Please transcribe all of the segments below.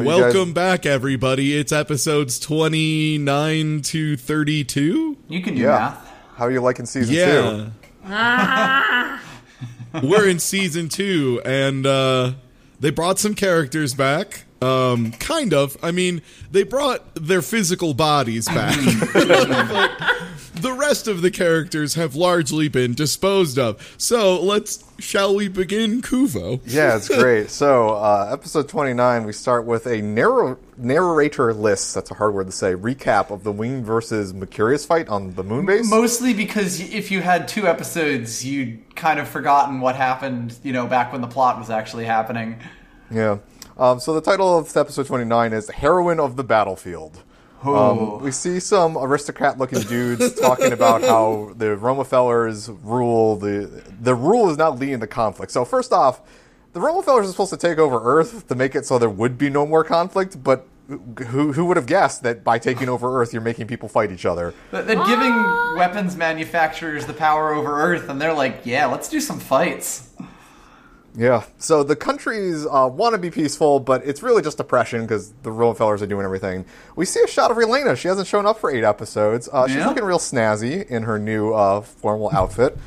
Well, Well, How you guys- welcome back, everybody. It's episodes 29 to 32. you can do Yeah. math. How are you liking season two? We're in season two, and uh, they brought some characters back. Um, kind of. I mean, they brought their physical bodies back. but the rest of the characters have largely been disposed of. So let's, shall we begin, Kuvo? Yeah, it's great. so, uh, episode 29, we start with a narrow, narrator list, that's a hard word to say, recap of the Wing versus Mercurius fight on the moon base. Mostly because if you had two episodes, you'd kind of forgotten what happened, you know, back when the plot was actually happening. Yeah. Um, so the title of episode 29 is Heroine of the Battlefield. Oh. Um, we see some aristocrat-looking dudes talking about how the Romefellers rule. The the rule is not leading the conflict. So first off, the Romefellers are supposed to take over Earth to make it so there would be no more conflict. But who who would have guessed that by taking over Earth, you're making people fight each other? But They're giving weapons manufacturers the power over Earth, and they're like, yeah, let's do some fights. Yeah. So the countries uh, want to be peaceful, but it's really just oppression because the Romefeller's are doing everything. We see a shot of Relena. She hasn't shown up for eight episodes. Uh, she's looking real snazzy in her new uh, formal outfit.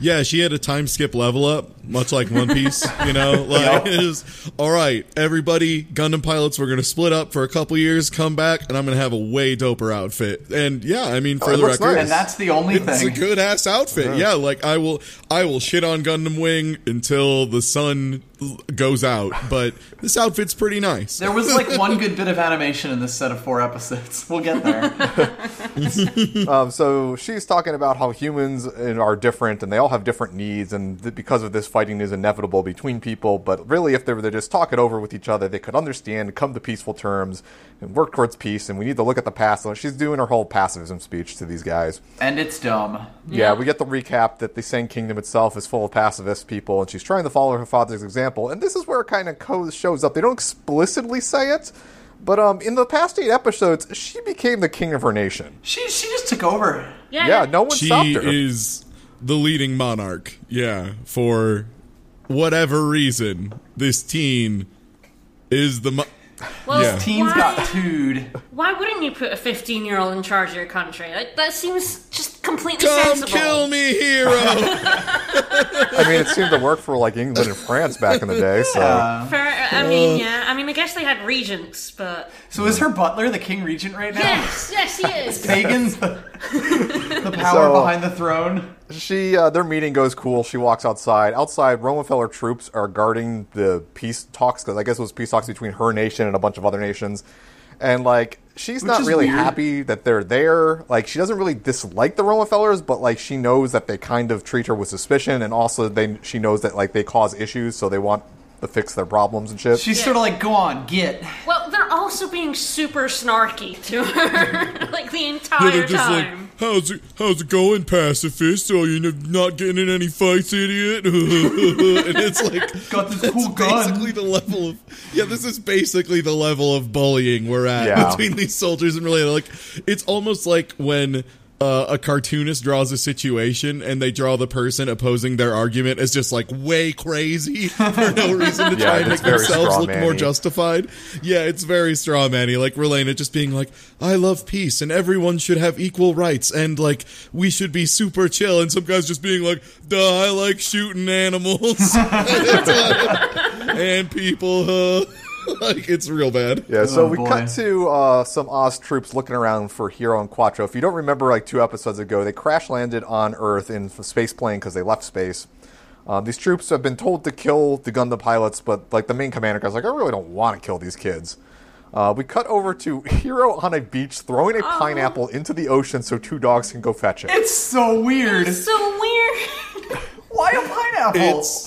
Yeah, she had a time skip level up, much like One Piece. You know, like it was, all right, everybody, Gundam pilots, we're gonna split up for a couple years, come back, and I'm gonna have a way doper outfit. And yeah, I mean, oh, for it the record, nice. And that's the only thing. it's a good ass outfit. Yeah. like I will, I will shit on Gundam Wing until the sun goes out. But this outfit's pretty nice. There was like one good bit of animation in this set of four episodes. We'll get there. Um, so she's talking about how humans uh, are different and they all have different needs, and th- because of this, fighting is inevitable between people. But really, if they were to just talk it over with each other, they could understand, come to peaceful terms, and work towards peace. And we need to look at the past. So she's doing her whole pacifism speech to these guys. and it's dumb. Yeah, we get the recap that the Sanc Kingdom itself is full of pacifist people, and she's trying to follow her father's example. And this is where it kind of co- shows up. They don't explicitly say it, but um, in the past eight episodes, she became the king of her nation. She she just took over. Yeah. Yeah, no one she stopped her. is the leading monarch. Yeah, for whatever reason, this teen is the. Mo- Well, Yeah. Teens why, got tooed. why wouldn't you put a 15 year old in charge of your country? Like, that seems just completely Come sensible. kill me, hero! I mean, it seemed to work for like England and France back in the day. So Fair, I mean, yeah. I mean, I guess they had regents, but So is her butler the king regent right now? yes, yes, he is. Pagans, the, the power So- behind the throne. she, uh, their meeting goes cool. She walks outside. Outside, Romefeller troops are guarding the peace talks because I guess it was peace talks between her nation and a bunch of other nations. And like, she's Which not really weird. happy that they're there. Like, she doesn't really dislike the Romefellers, but like, she knows that they kind of treat her with suspicion, and also they she knows that like they cause issues, so they want to fix their problems and shit. She's sort of like, go on, get. Well, they're also being super snarky to her, like the Yeah, entire they're just like, time. how's it, how's it going, pacifist? Oh, you're not getting in any fights, idiot. and it's like, Got this that's cool gun. basically the level of, yeah, this is basically the level of bullying we're at Yeah. between these soldiers and really, like, it's almost like when. Uh, a cartoonist draws a situation and they draw the person opposing their argument as just like way crazy for no reason to Yeah, try and make themselves look more justified. Yeah, it's very straw manny. Like Relena just being like, I love peace and everyone should have equal rights and like we should be super chill. And some guys just being like, duh, I like shooting animals and people. Uh, like it's real bad. Yeah, so Oh, we boy. cut to uh, some Oz troops looking around for Hero and Quattro. If you don't remember, like two episodes ago, they crash landed on Earth in a space plane because they left space. Um, these troops have been told to kill the Gundam pilots, but like the main commander guy's like, I really don't want to kill these kids. Uh, we cut over to Hero on a beach throwing a pineapple into the ocean so two dogs can go fetch it. It's so weird. It's so weird. Why a pineapple? It's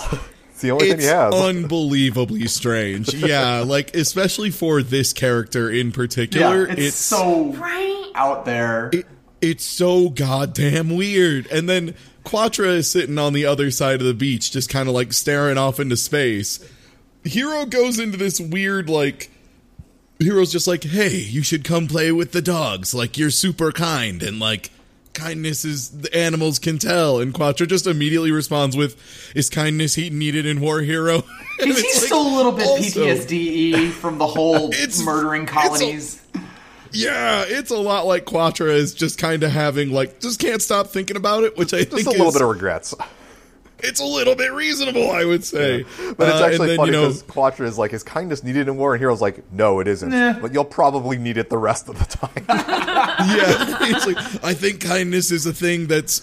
It's the only thing it's he has. unbelievably strange. Yeah, like especially for this character in yeah, particular, it's, so right? out there. it, it's so goddamn weird. And then Quatre is sitting on the other side of the beach, just kind of like staring off into space. Hero goes into this weird, like, Hero's just like, hey, you should come play with the dogs. Like, you're super kind and, like, kindness is the animals can tell. And Quattro just immediately responds with, "Is kindness he needed in War Hero?" He's, Is like, still a little bit also- PTSD from the whole It's- murdering it's a- colonies? Yeah, it's a lot like Quattro is just kind of having like just can't stop thinking about it, which I Just think a little is, bit of regrets. It's a little bit reasonable, I would say. But it's Uh, actually then, funny you know, because Quattro is like, is kindness needed in war? And Hero's like, no, it isn't. Nah. But you'll probably need it the rest of the time. yeah, it's like, I think kindness is a thing that's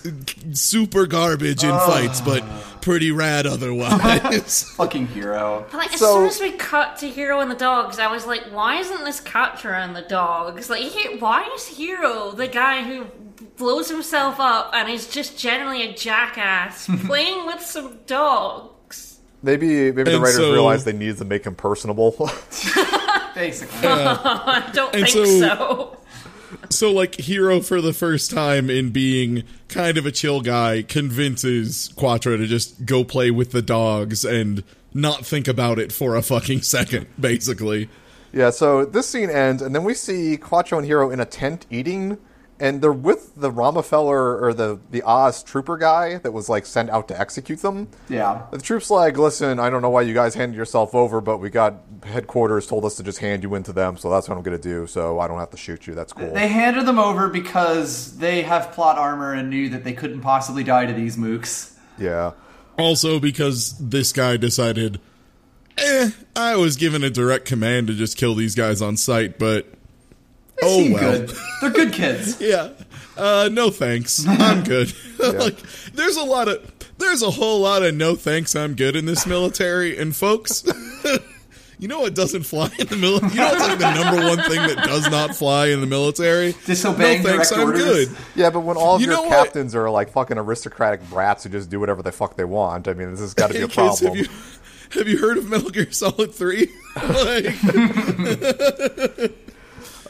super garbage in fights, but pretty rad otherwise. Fucking hero. But, like as So- soon as we cut to Hero and the dogs, I was like, why isn't this Quatre and the dogs? Like, he, why is Hero the guy who blows himself up and is just generally a jackass playing with some dogs? maybe maybe the And writers so- realized they needed to make him personable. Basically. I don't And think so- so. so, like, Hero for the first time in being kind of a chill guy convinces Quattro to just go play with the dogs and not think about it for a fucking second, basically. yeah, so this scene ends, and then we see Quattro and Hero in a tent eating, and they're with the Romefeller or the the Oz trooper guy that was like sent out to execute them. Yeah. The troops like, listen, I don't know why you guys handed yourself over, but we got headquarters told us to just hand you into them, so that's what I'm going to do. So I don't have to shoot you. That's cool. They handed them over because they have plot armor and knew that they couldn't possibly die to these mooks. yeah. Also, because this guy decided, eh, I was given a direct command to just kill these guys on sight, but oh Seem well. good. They're good kids. Yeah. Uh, no thanks. I'm good. like, there's a lot of, there's a whole lot of no thanks. I'm good in this military. And folks, you know what doesn't fly in the military? You know what's like the number one thing that does not fly in the military? Disobeying no thanks. direct I'm orders. good. Yeah, but when all of You your know what? captains are like fucking aristocratic brats who just do whatever the fuck they want, I mean, this has got to be a kids, problem. have you have you heard of Metal Gear Solid Three? like,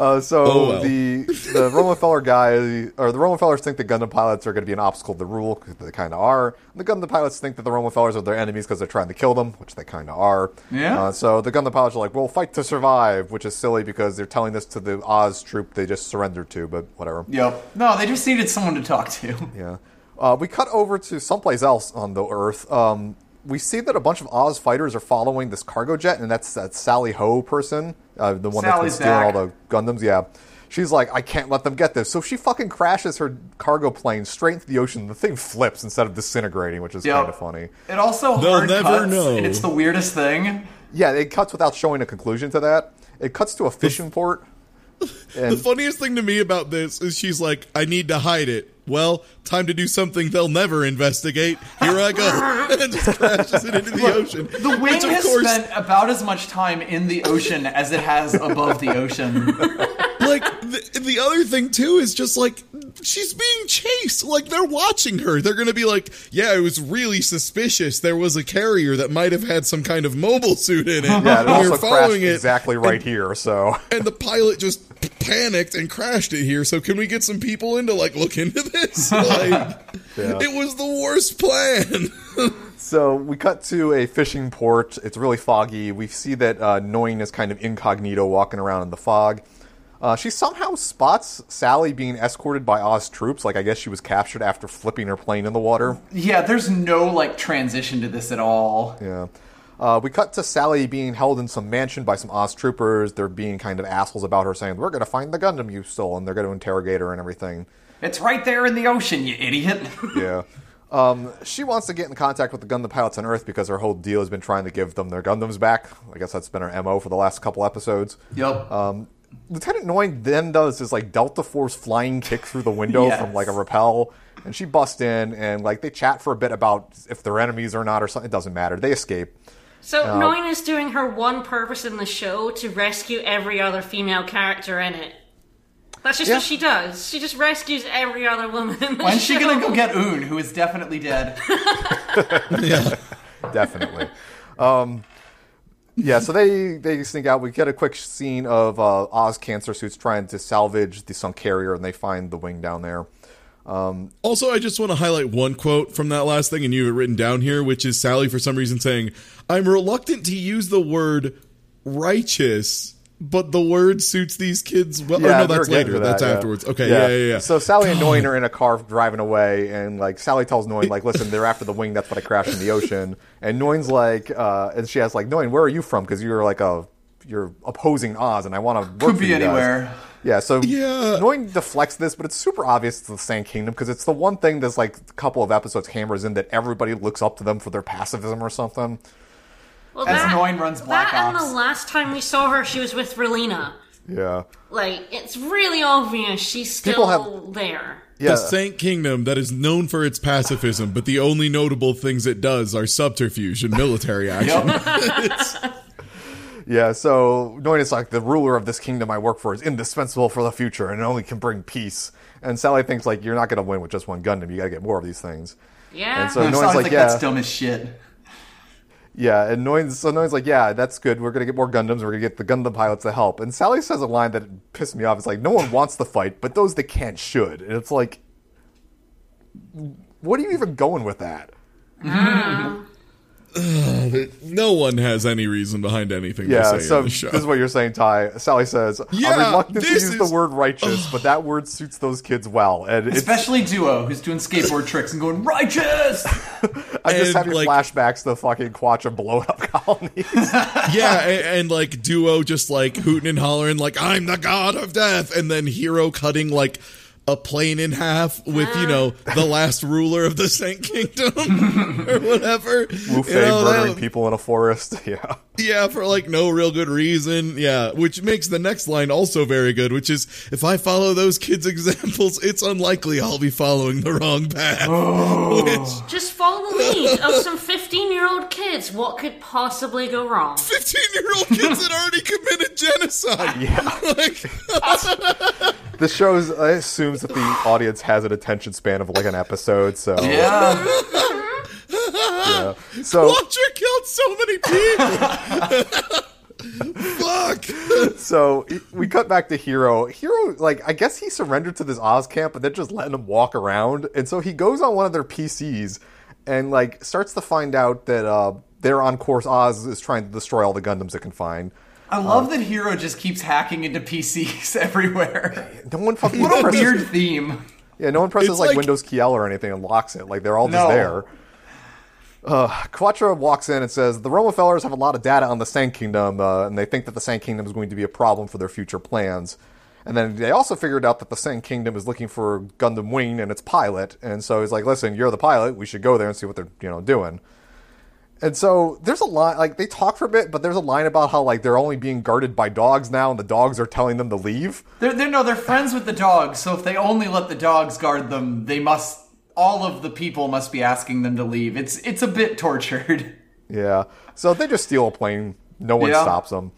Uh, so Oh, well. the the Romefeller guy, or the Roman Romefellers think that Gundam pilots are going to be an obstacle to the rule, 'cause they kind of are. And the Gundam pilots think that the Romefellers are their enemies because they're trying to kill them, which they kind of are. Yeah. Uh, so the Gundam pilots are like, "We'll fight to survive," which is silly because they're telling this to the Oz troop they just surrendered to. But whatever. Yep. No, they just needed someone to talk to. Yeah. Uh, we cut over to someplace else on the Earth. Um, we see that a bunch of Oz fighters are following this cargo jet, and that's that Sally Po person, uh, the one Sally's that's been stealing all the Gundams. Yeah. She's like, I can't let them get this. So she fucking crashes her cargo plane straight into the ocean. The thing flips instead of disintegrating, which is Yep. kind of funny. It also They'll hard never cuts, know. and it's the weirdest thing. Yeah, it cuts without showing a conclusion to that. It cuts to a fishing port. the funniest thing to me about this is she's like, "I need to hide it." Well, time to do something they'll never investigate. Here I go, and just crashes it into the ocean. The wing Which, of has course, spent about as much time in the ocean as it has above the ocean. like the, the other thing too is just like she's being chased like they're watching her they're gonna be like yeah it was really suspicious there was a carrier that might have had some kind of mobile suit in it yeah, it We also were crashed it exactly right here. So and the pilot just panicked and crashed it here so can we get some people in to like look into this like it was the worst plan So we cut to a fishing port. It's really foggy. We see that uh, Noin is kind of incognito walking around in the fog. Uh, she somehow spots Sally being escorted by Oz troops. Like, I guess she was captured after flipping her plane in the water. yeah, there's no like transition to this at all. Yeah. Uh, we cut to Sally being held in some mansion by some Oz troopers. They're being kind of assholes about her, saying, We're going to find the Gundam you stole, and they're going to interrogate her and everything. It's right there in the ocean, you idiot. Yeah. Um, she wants to get in contact with the Gundam pilots on Earth because her whole deal has been trying to give them their Gundams back. I guess that's been her MO for the last couple episodes. yep. Um, Lieutenant Noin then does this like Delta Force flying kick through the window Yes. from like a rappel, and she busts in and like they chat for a bit about if they're enemies or not or something. It doesn't matter. They escape. So Noin is doing her one purpose in the show to rescue every other female character in it. That's just Yeah. what she does. She just rescues every other woman in the When's she gonna go get Une, who is definitely dead? yeah, Definitely. um, yeah, so they they sneak out. We get a quick scene of uh, Oz cancer suits trying to salvage the sunk carrier, and they find the wing down there. Also, I just want to highlight one quote from that last thing, and you have it written down here, which is Sally for some reason saying, I'm reluctant to use the word righteous but the word suits these kids well. Yeah, or no, that's later. that, that's yeah. afterwards. Okay, yeah, yeah, yeah. So Sally and Noin are in a car driving away, and like Sally tells Noin, like, "Listen, they're after the wing. That's what I crashed in the ocean." And Noin's like, uh, and she asks, like, "Noin, where are you from? Because you're like a you're opposing Oz, and I want to work Could for be you guys." anywhere. Yeah, so Yeah. Noin deflects this, but it's super obvious it's the Sanc Kingdom because it's the one thing that's like a couple of episodes hammers in that everybody looks up to them for their pacifism or something. Well, As Noin runs Black that and the last time we saw her, she was with Relena. Yeah, Like, it's really obvious she's still People have- there. yeah. The Sanc Kingdom that is known for its pacifism, but the only notable things it does are subterfuge and military action. Yeah, so Noin is like the ruler of this kingdom I work for is indispensable for the future and it only can bring peace. And Sally thinks like you're not going to win with just one Gundam. You got to get more of these things. Yeah. And so Sounds Noin's like, like, yeah, that's dumb as shit. Yeah. And Noin's so Noin's like, yeah, that's good. We're going to get more Gundams. We're going to get the Gundam pilots to help. And Sally says a line that pissed me off. It's like no one wants the fight, but those that can't should. And it's like, what are you even going with that? Mm. no one has any reason behind anything Yeah, they say so in the show. this is what you're saying, Ty. Sally says, Yeah, I'm reluctant to use is- the word righteous, but that word suits those kids well. And it's Especially Duo, who's doing skateboard tricks and going, righteous! I'm just And, having like- flashbacks to fucking Quatre blown up colonies. yeah, and, and like duo just like hooting and hollering like I'm the god of death, and then hero cutting like a plane in half with you know ah. the last ruler of the Sanc Kingdom or whatever. Wufei You know, murdering that- people in a forest. Yeah. Yeah, for like no real good reason. Yeah, which makes the next line also very good, which is if I follow those kids' examples, it's unlikely I'll be following the wrong path. Which Just follow the lead of some 15 year old kids. What could possibly go wrong? 15 year old kids that already committed genocide. Yeah. Like, This shows uh, assumes that the audience has an attention span of like an episode, so Yeah. Yeah. So Watcher killed so many people. Fuck. so we cut back to Hero. Hero, like I guess he surrendered to this Oz camp, but they're just letting him walk around. And so he goes on one of their PCs and like starts to find out that uh, they're on course. Oz is trying to destroy all the Gundams it can find. I love that Hero just keeps hacking into PCs everywhere. No one fucking What a presses- weird theme. Yeah, no one presses like, like- Windows key L or anything and locks it. Like they're all just there. Uh, Quattro walks in and says the Romefellers have a lot of data on the Sanc Kingdom, uh, and they think that the Sanc Kingdom is going to be a problem for their future plans. And then they also figured out that the Sanc Kingdom is looking for Gundam Wing and its pilot, and so he's like, "Listen, you're the pilot. We should go there and see what they're you know doing." And so there's a line like they talk for a bit, but there's a line about how like they're only being guarded by dogs now, and the dogs are telling them to leave. They're, they're no, they're friends with the dogs. So if they only let the dogs guard them, they must. All of the people must be asking them to leave. It's it's a bit tortured. Yeah. So they just steal a plane. No one Yeah. stops them.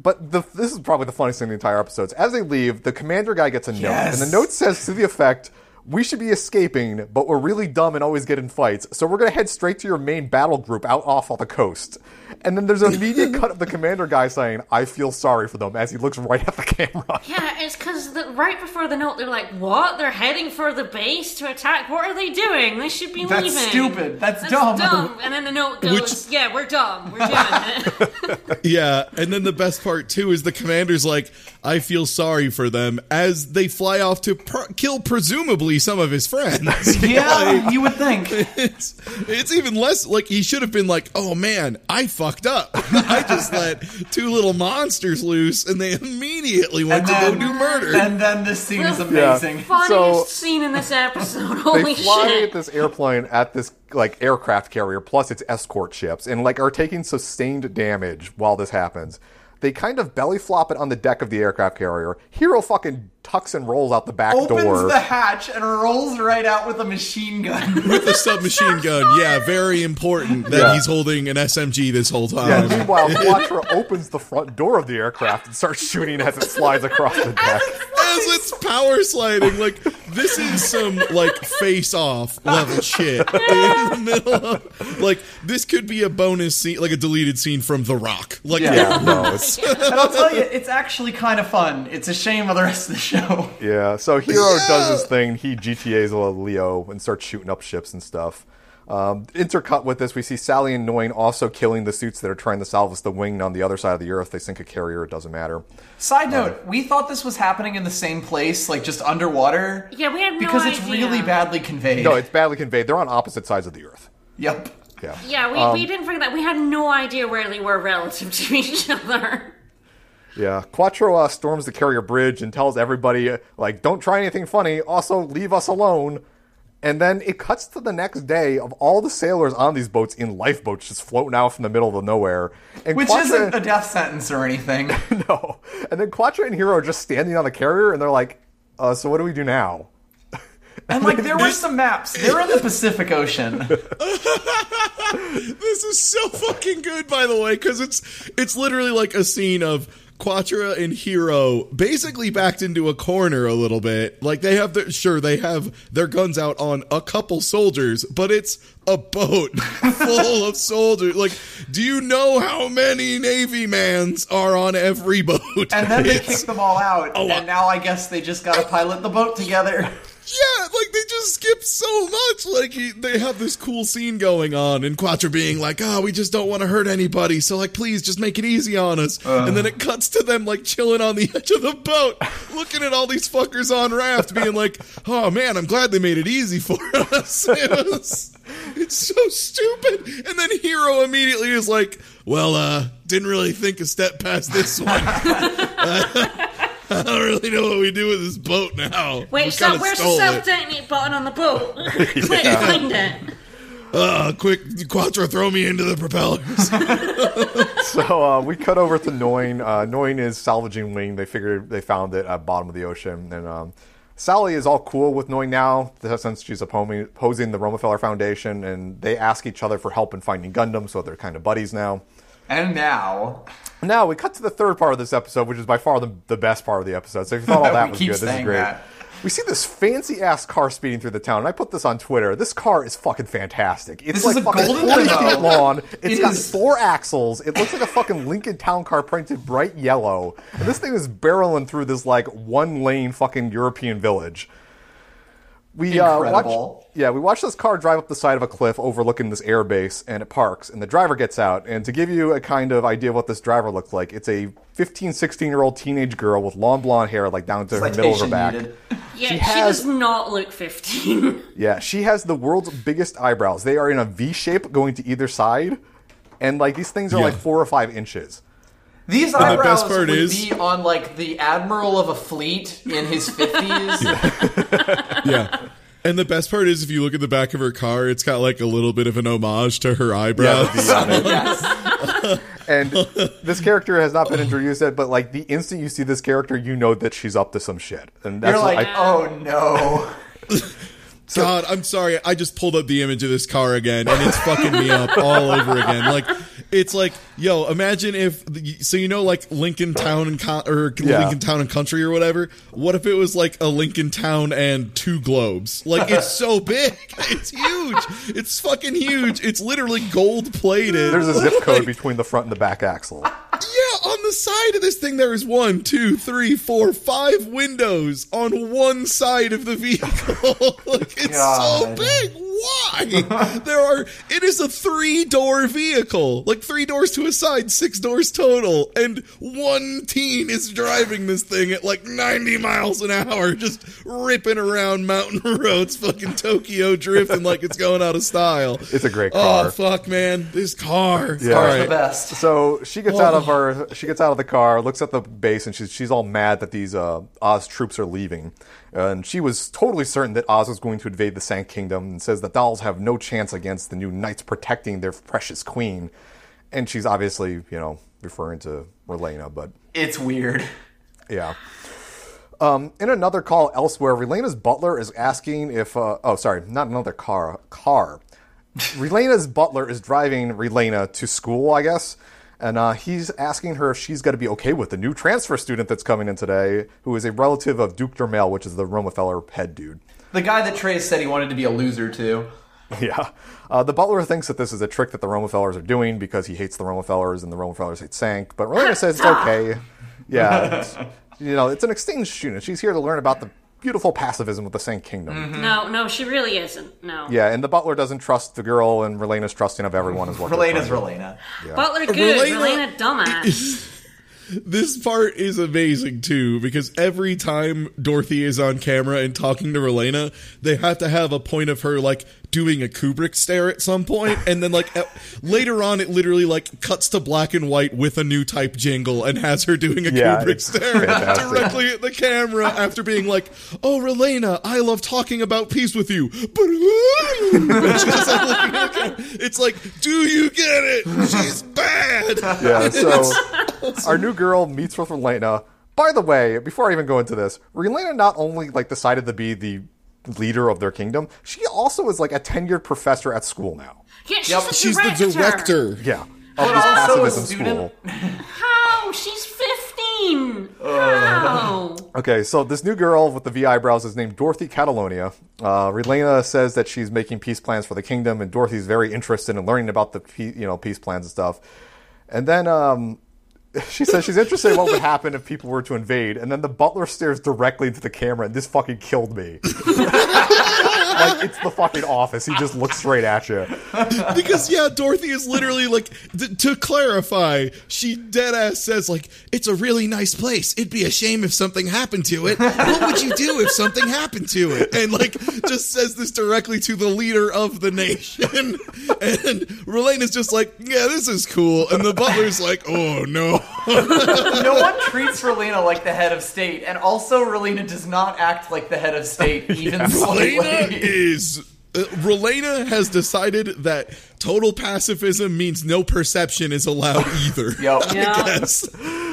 But the, this is probably the funniest thing in the entire episode. As they leave, the commander guy gets a note, Yes. and the note says to the effect, "We should be escaping, but we're really dumb and always get in fights. So we're going to head straight to your main battle group out off on the coast." And then there's an immediate cut of the commander guy saying, "I feel sorry for them," as he looks right at the camera. Yeah, it's because right before the note, they're like, "What? They're heading for the base to attack? What are they doing? They should be That's leaving." That's stupid. That's dumb. And then the note goes, Which- "Yeah, we're dumb. We're doing it." Yeah, and then the best part too is the commander's like, I feel sorry for them as they fly off to pr- kill presumably some of his friends. Yeah, you would think. it's, it's even less like he should have been like, oh man, I fucked up. I just let two little monsters loose and they immediately went to go do murder. And then this scene is Yeah. amazing. Funniest So- scene in this episode. they fly shit! at this airplane at this like aircraft carrier plus its escort ships and like are taking sustained damage while this happens they kind of belly flop it on the deck of the aircraft carrier hero fucking tucks and rolls out the back Opens door the hatch and rolls right out with a machine gun. With a submachine gun, yeah, very important that Yeah. he's holding an SMG this whole time. yeah, time. meanwhile, Quattro opens the front door of the aircraft and starts shooting as it slides across the deck. As it's power sliding, like this is some like face off level shit in the middle of like this could be a bonus scene, like a deleted scene from The Rock. Like Yeah. Yeah, no, it's, and I'll tell you, it's actually kind of fun. It's a shame of the rest of the show. yeah. So Hero does his thing. He GTA's a Leo and starts shooting up ships and stuff. Um, intercut with this, we see Sally and Noin also killing the suits that are trying to salvage the wing on the other side of the Earth. They sink a carrier; it doesn't matter. Side note: We thought this was happening in the same place, like just underwater. Yeah, we had no because it's idea. really badly conveyed. No, it's badly conveyed. They're on opposite sides of the Earth. Yep. Yeah. Yeah, we, Um, we didn't figure that. We had no idea where they were relative to each other. Yeah, Quattro uh, storms the carrier bridge and tells everybody, uh, like, don't try anything funny, also leave us alone. And then it cuts to the next day of all the sailors on these boats in lifeboats just floating out from the middle of the nowhere. And Which Quattro- isn't a death sentence or anything. no. And then Quattro and Hero are just standing on the carrier and they're like, uh, so what do we do now? And like there were some maps. They're in the Pacific Ocean. This is so fucking good, by the way, because it's it's literally like a scene of Quattro and Hero basically backed into a corner a little bit. Like they have their sure they have their guns out on a couple soldiers, but it's a boat full of soldiers. Like, do you know how many Navy mans are on every boat? And then they kick them all out. And now I guess they just gotta pilot the boat together. Yeah, like they just skip so much. Like he, they have this cool scene going on, and Quattro being like, "Ah, we just don't want to hurt anybody, so like, please just make it easy on us." and then it cuts to them like chilling on the edge of the boat, looking at all these fuckers on raft, being like, "Oh man, I'm glad they made it easy for us." It was- it's so stupid. And then Hero immediately is like, "Well, uh, didn't really think a step past this one." I don't really know what we do with this boat now. We Wait, so kinda where's the self detonate button on the boat? Quick, find it. Uh, quick, Quattro, throw me into the propellers. So uh, we cut over to Noin. Uh, Noin is salvaging wing. They figured they found it at the bottom of the ocean. And um, Sally is all cool with Noin now since she's opposing, opposing the Romefeller Foundation. And they ask each other for help in finding Gundam, so they're kind of buddies now. And now Now we cut to the third part of this episode, which is by far the, the best part of the episode. So if you thought all that was good, this is great. that. We see this fancy ass car speeding through the town, and I put this on Twitter. This car is fucking fantastic. It's This like is a fucking golden 40 limo. feet long. It's It got is- four axles. It looks like a fucking Lincoln Town car printed bright yellow. And this thing is barreling through this like one lane fucking European village. We uh, watch, yeah, we watch this car drive up the side of a cliff overlooking this air base, and it parks. And the driver gets out. And to give you a kind of idea of what this driver looks like, it's a 15, 16 year old teenage girl with long blonde hair, like down to her middle of her citation back. needed. Yeah, She she, does not look 15. Yeah, she has the world's biggest eyebrows. They are in a V shape going to either side, and like these things are Yeah. like four or five inches. These the eyebrows best part would is- be on like the admiral of a fleet in his fifties. yeah. And the best part is, if you look at the back of her car, it's got like a little bit of an homage to her eyebrows. the V on it. yes. And this character has not been introduced yet, but like the instant you see this character, you know that she's up to some shit. And that's You're like, I, oh no. God, I'm sorry. I just pulled up the image of this car again, and it's fucking me up all over again. Like, it's like, yo, imagine if, so you know, like Lincoln Town and Co- or Yeah. Lincoln Town and Country or whatever. What if it was like a Lincoln Town and two globes? Like, it's so big, it's huge, it's fucking huge. It's literally gold plated. there's a zip code between the front and the back axle. Yeah, on the side of this thing, there is one, two, three, four, five windows on one side of the vehicle. like, it's so big. Why? there are. It is a three-door vehicle, like three doors to a side, six doors total, and one teen is driving this thing at like ninety miles an hour, just ripping around mountain roads, fucking Tokyo drifting like it's going out of style. It's a great oh, car. Oh fuck, man, this car. Yeah. All the best. So she gets oh. out of her, she gets out of the car, looks at the base, and she's she's all mad that these uh, Oz troops are leaving. And she was totally certain that Oz was going to invade the Sanc Kingdom, and says the dolls have no chance against the new knights protecting their precious queen. And she's obviously, you know, referring to Relena, but It's weird. yeah. Um, in another call elsewhere, Relena's butler is asking if. Uh, oh, sorry, not another car. Car. Relena's butler is driving Relena to school, I guess, and uh, he's asking her if she's going to be okay with the new transfer student that's coming in today, who is a relative of Duke Dermail, which is the Romefeller head dude. The guy that Trey said he wanted to be a loser to. Yeah. Uh, the butler thinks that this is a trick that the Romefellers are doing because he hates the Romefellers and the Romefellers hate Sanc. But Relena says it's okay. Yeah. it's- you know, it's an exchange student. She's here to learn about the beautiful pacifism with the Sanc Kingdom. Mm-hmm. No, no, she really isn't. No. Yeah, and the butler doesn't trust the girl, and Relena's trusting of everyone as well. they're Relena's trying to- Relena. Butler good, Relena- Relena dumbass. This part is amazing too because every time Dorothy is on camera and talking to Relena, they have to have a point of her like doing a Kubrick stare at some point, and then like at- later on, it literally like cuts to black and white with a new type jingle and has her doing a Yeah, Kubrick stare fantastic. directly at the camera after being like, "Oh, Relena, I love talking about peace with you," but And she's just, like, looking at the camera. it's like, "Do you get it? She's bad." Yeah, so our new girl meets with Relena. By the way, before I even go into this, Relena not only like decided to be the leader of their kingdom, she also is like a tenured professor at school now. Yeah, she's Yep, the She's director. the director. Yeah, of this pacifism school. How? She's 15. How? Okay, so this new girl with the V eyebrows is named Dorothy Catalonia. Uh, Relena says that she's making peace plans for the kingdom, and Dorothy's very interested in learning about the you know peace plans and stuff. And then um, she says she's interested in what would happen if people were to invade. And then the butler stares directly into the camera, and this fucking killed me. like it's the fucking office. He just looks straight at you. because yeah, Dorothy is literally like th- to clarify. She dead ass says like it's a really nice place. It'd be a shame if something happened to it. What would you do if something happened to it? And like just says this directly to the leader of the nation. And Relena just like, yeah, this is cool. And the butler's like, oh no. no one treats Relena like the head of state, and also Relena does not act like the head of state even Relena slightly. Is. Uh, Relena has decided that total pacifism means no perception is allowed either. Yep. Yeah. Yes.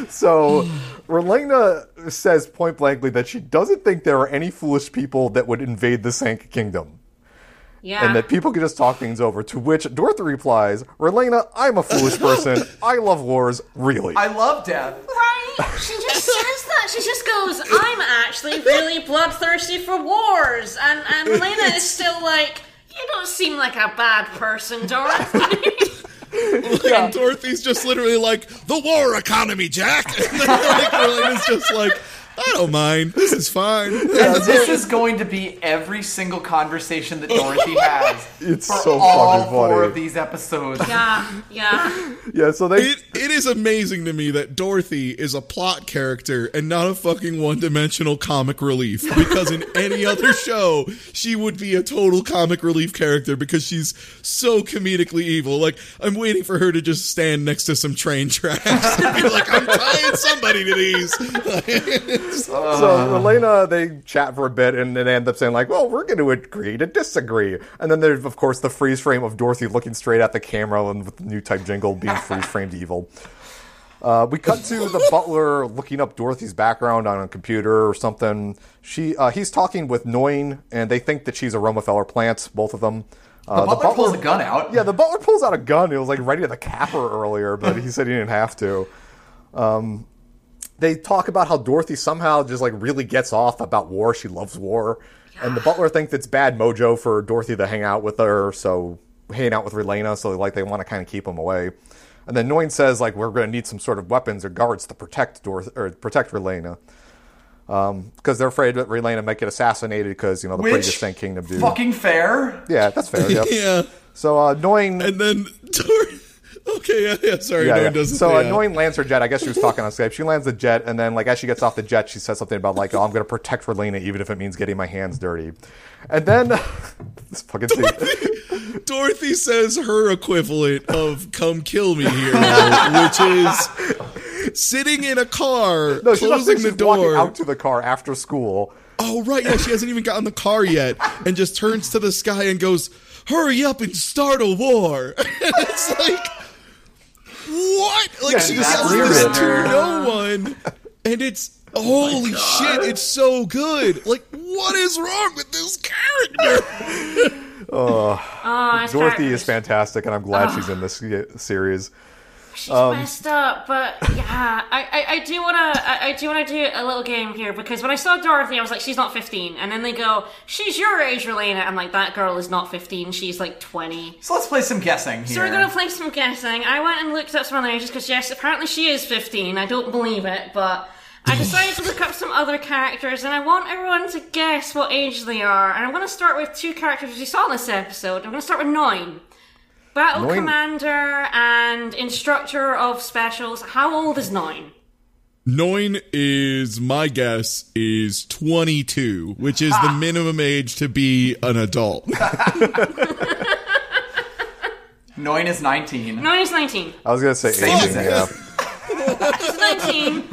So Relena says point blankly that she doesn't think there are any foolish people that would invade the Sanc Kingdom. Yeah. and that people can just talk things over. To which Dorothy replies, Relena, I'm a foolish person. I love wars, really. I love death. Right? She just says that. She just goes, I'm actually really bloodthirsty for wars. And, and Elena is still like, you don't seem like a bad person, Dorothy. And Dorothy's just literally like, the war economy, Jack. And then like, Elena's just like, I don't mind. This is fine. And this is going to be every single conversation that Dorothy has It's for so all fucking four funny. of these episodes. yeah, yeah. yeah, so they. It, it is amazing to me that Dorothy is a plot character and not a fucking one dimensional comic relief. Because in any other show, she would be a total comic relief character because she's so comedically evil. Like, I'm waiting for her to just stand next to some train tracks and be like, I'm tying somebody to these. so Elena, they chat for a bit and then end up saying, like, well, we're going to agree to disagree. And then there's, of course, the freeze frame of Dorothy looking straight at the camera and with the new type jingle being freeze framed evil. Uh, we cut to the butler looking up Dorothy's background on a computer or something. She, uh, he's talking with Noin, and they think that she's a Romefeller plant, both of them. Uh, The butler pulls a gun out. Yeah, the butler pulls out a gun. He was like ready to cap her earlier, but he said he didn't have to. Um, they talk about how Dorothy somehow just like really gets off about war. She loves war, and the butler thinks it's bad mojo for Dorothy to hang out with her. So hang out with Relena, so like they want to kind of keep him away. And then Noin says like we're going to need some sort of weapons or guards to protect Dorothy or protect Relena. Because they're afraid that Relena might get assassinated because you know the Which previous Sanc Kingdom dude. fucking fair. yeah, that's fair. Yep. yeah. So uh, Noin And then Dorothy. Okay, yeah, yeah. Sorry, Yeah, no yeah. one doesn't. So uh. Annoying lands her jet. I guess she was talking on Skype. She lands the jet, and then like as she gets off the jet, she says something about like, "Oh, I'm going to protect Relena, even if it means getting my hands dirty." And then this fucking scene. Dorothy says her equivalent of "come kill me, here," which is sitting in a car, No, she's, not, closing she's the door. out to the car after school. Oh right, yeah, she hasn't even gotten the car yet, and just turns to the sky and goes, "Hurry up and start a war!" and it's like, what? Like Yeah, she that's yells weird. this to no one, and it's holy shit, it's so good. Like, what is wrong with this character? Oh, it's Dorothy got- is fantastic, and I'm glad she's in this series. She's Um, messed up, but yeah, I, I, I do wanna I, I do wanna do a little game here because when I saw Dorothy, I was like, she's not fifteen, and then they go, she's your age, Relena. I'm like, that girl is not fifteen, she's like twenty. So let's play some guessing here. So we're gonna play some guessing. I went and looked up some of the ages because yes, apparently she is fifteen. I don't believe it, but I decided to look up some other characters, and I want everyone to guess what age they are. And I'm going to start with two characters we saw in this episode. I'm going to start with Noin. Battle Noin- Commander and Instructor of Specials. How old is Nine? Noin is my guess is 22, which is the minimum age to be an adult. Noin is 19. Noin is 19. I was gonna say Same aging. as Yeah. She's 19.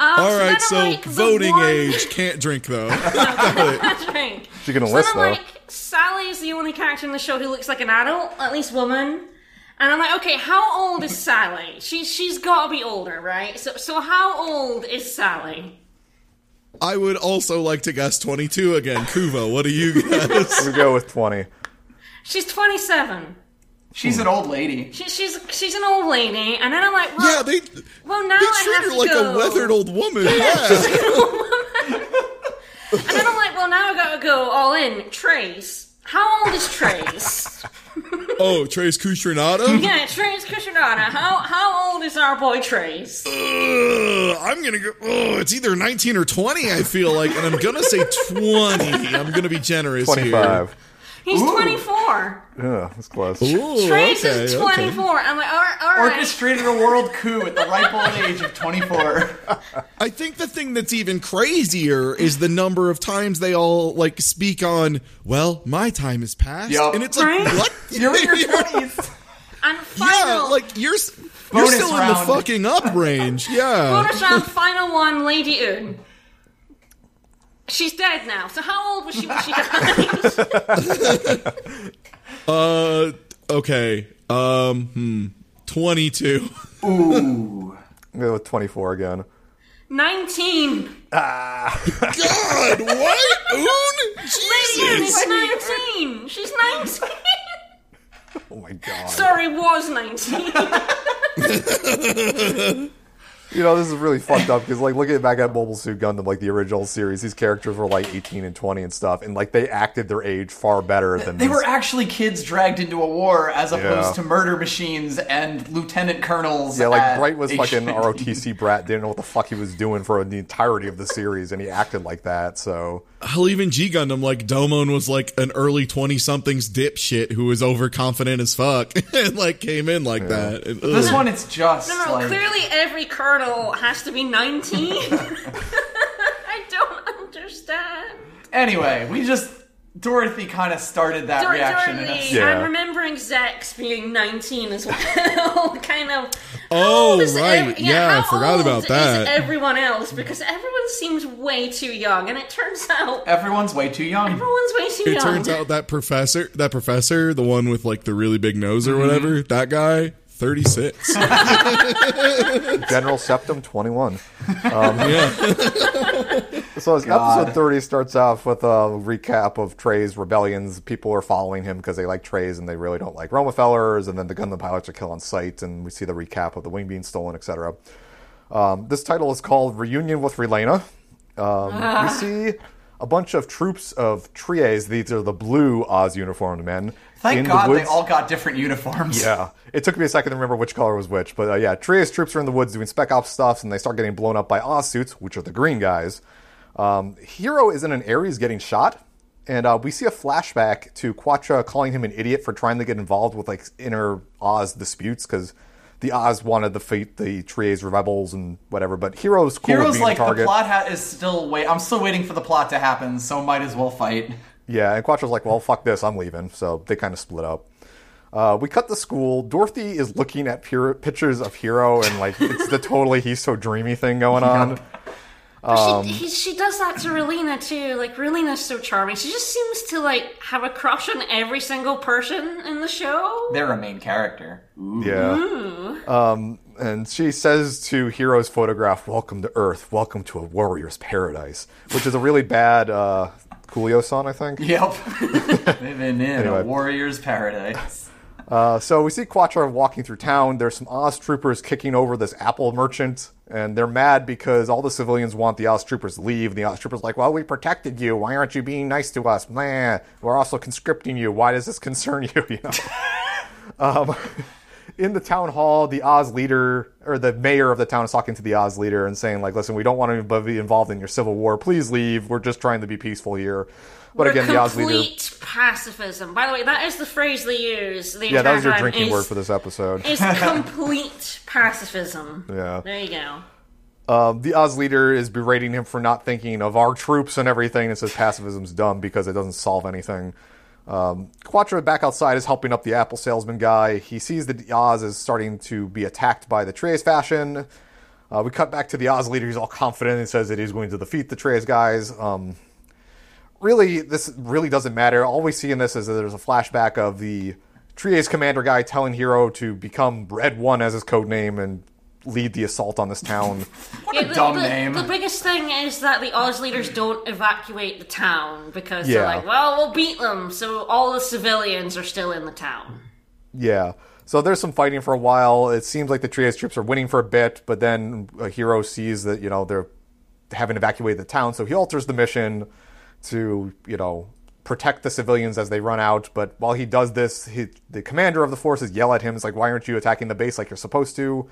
Um, All so right, then I'm so like, voting one- age can't drink though. Can't drink. She can So enlist then I'm though. like, Sally's the only character in the show who looks like an adult, at least woman. And I'm like, okay, how old is Sally? She's she's got to be older, right? So so how old is Sally? I would also like to guess 22 again. Kuva, what do you guess? We go with twenty. She's 27. She's an old lady. She, she's she's an old lady, and then I'm like, well, yeah, they well now they I treat have her to like go. a weathered old woman. Yeah. And then I'm like, well now I gotta go all in. Treize, how old is Treize? Oh, Treize Khushrenada? yeah, Treize Khushrenada. How how old is our boy Treize? Ugh, I'm gonna go. Oh, it's either 19 or 20. I feel like, and I'm gonna say 20. I'm gonna be generous Twenty-five. He's Ooh. 24. Yeah, that's close. Ooh, Treize okay, is okay. 24. I'm like, all right, all right. Orchestrated a world coup at the ripe old age of 24. I think the thing that's even crazier is the number of times they all like speak on. Well, my time has passed, Yup. and it's like Right? what? You're in your 20s. And yeah, final, like you're you're Bonus still in the fucking up range. Yeah. bonus round, final one, Lady Une. She's dead now. So how old was she when she died? Uh, okay. Um, hmm. 22. Ooh. We go with twenty-four again. 19. Ah. God, what? Oon? Lady Jesus. is 19. She's 19. Oh my god. Sorry, was 19. You know, this is really fucked up because, like, looking back at Mobile Suit Gundam, like the original series, these characters were like 18 and 20 and stuff, and like they acted their age far better than They these- were actually kids dragged into a war as opposed Yeah. to murder machines and lieutenant colonels. Yeah, like Bright was fucking. ROTC brat, didn't know what the fuck he was doing for the entirety of the series, and he acted like that. So Hell, even G Gundam, like Domon was like an early 20 somethings dipshit who was overconfident as fuck and like came in like that. And, This one, it's just No, no, like clearly every colonel has to be 19. I don't understand. Anyway, we just Dorothy kind of started that Dor- reaction in Dorothy, us. Yeah. I'm remembering Zechs being 19 as well. kind of. Oh, how old is right. Yeah, I forgot old about is that. everyone else because everyone seems way too young, and it turns out Everyone's way too young. everyone's way too It young. turns out that professor, that professor, the one with like the really big nose or mm-hmm. whatever, that guy, 36. General Septem 21. Um, yeah. So God. episode 30 starts off with a recap of Trey's rebellions. People are following him because they like Trey's and they really don't like Romafellers, and then the Gundam pilots are killed on sight, and we see the recap of the wing being stolen, etc. Um, this title is called Reunion with Relena. Um, We see a bunch of troops of Treize. These are the blue Oz uniformed men. Thank in the God they all got different uniforms. Yeah, it took me a second to remember which color was which, but uh, yeah, Tria's troops are in the woods doing spec ops stuff, and they start getting blown up by Oz suits, which are the green guys. Um, Hero is in an area he's getting shot, and uh, we see a flashback to Quatre calling him an idiot for trying to get involved with like inner Oz disputes because the Oz wanted to fight the Tria's rebels and whatever, but Hero's cool with being like target. the plot ha- is still wait. I'm still waiting for the plot to happen, so might as well fight. Yeah, and Quattro's like, well, fuck this, I'm leaving. So they kind of split up. Uh, we cut the school. Dorothy is looking at pure pictures of Hero, and like it's the totally he's so dreamy thing going on. But Um, she, he, she does that to Relena too. Like Relena's so charming. She just seems to like have a crush on every single person in the show. They're a main character. Yeah. Um, and she says to Hero's photograph, "Welcome to Earth. Welcome to a warrior's paradise," which is a really bad uh, Coolio song, I think. Yep. Living in Anyway. a warrior's paradise. Uh, so we see Quattro walking through town. There's some Oz troopers kicking over this apple merchant, and they're mad because all the civilians want the Oz troopers to leave. And the Oz troopers like, "Well, we protected you. Why aren't you being nice to us? Man, we're also conscripting you. Why does this concern you?" You know. um, in the town hall, the Oz leader or the mayor of the town is talking to the Oz leader and saying like, "Listen, we don't want to be involved in your civil war. Please leave. We're just trying to be peaceful here." But We're again, the Oz leader. complete pacifism. By the way, that is the phrase they use. The Yeah, that was your drinking word for this episode. Is complete pacifism. Yeah. There you go. Um, the Oz leader is berating him for not thinking of our troops and everything and says pacifism's dumb because it doesn't solve anything. Um, Quatre back outside is helping up the Apple salesman guy. He sees that Oz is starting to be attacked by the Treize faction. Uh, we cut back to the Oz leader. He's all confident and says that he's going to defeat the Treize guys. Um, really, this really doesn't matter. All we see in this is that there's a flashback of the Treize commander guy telling Hero to become Red One as his code name and lead the assault on this town. What Yeah, a the, dumb the- name. The biggest thing is that the Oz leaders don't evacuate the town because Yeah. they're like, well, we'll beat them, so all the civilians are still in the town. Yeah. So there's some fighting for a while. It seems like the Treize troops are winning for a bit, but then a hero sees that, you know, they're having evacuated the town, so he alters the mission to, you know, protect the civilians as they run out. But while he does this, he, the commander of the forces yell at him. It's like, why aren't you attacking the base like you're supposed to?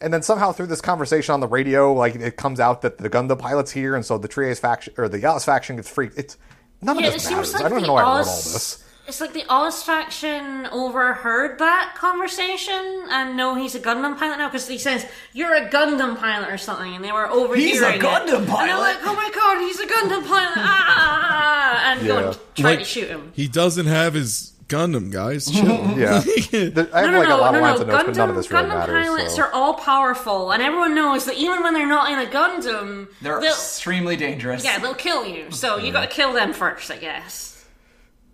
And then somehow through this conversation on the radio, like it comes out that the Gundam pilot's here, and so the Treize faction or the Yalas faction gets freaked. It's none Yeah, of this matters. I don't even know why I wrote all this. It's like the Oz faction overheard that conversation and know he's a Gundam pilot now because he says you're a Gundam pilot or something, and they were overhearing He's a it. Gundam And they're pilot? like, "Oh my god, he's a Gundam pilot!" ah, ah, ah, ah and go Yeah. and try Like- to shoot him. He doesn't have his Gundam, guys. Chill. Yeah. The- I have No, like no, a lot no, of no, lines no. of notes, but none Gundam, of this really Gundam matters. pilots so. are all powerful, and everyone knows that even when they're not in a Gundam, They're extremely dangerous. yeah, they'll kill you. So you got to kill them first, I guess.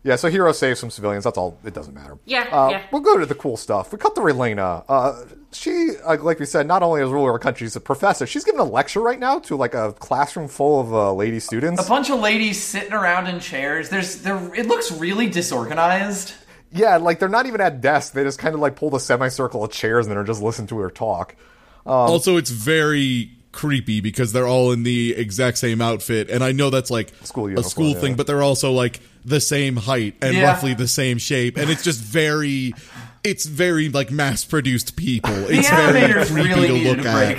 Yeah, so Hero saves some civilians. That's all. It doesn't matter. Yeah, Uh, yeah. We'll go to the cool stuff. We cut to Relena. Uh, she, uh, like we said, not only is ruler of a country, she's a professor. She's giving a lecture right now to like a classroom full of uh, lady students. A bunch of ladies sitting around in chairs. There's there. It looks really disorganized. yeah, like they're not even at desks. They just kind of like pulled a semicircle of chairs and they're just listening to her talk. also, it's very creepy because they're all in the exact same outfit, and I know that's like School a school yeah. thing, but they're also like the same height and Yeah. roughly the same shape, and it's just very, it's very like mass-produced people. The It's very creepy really to look a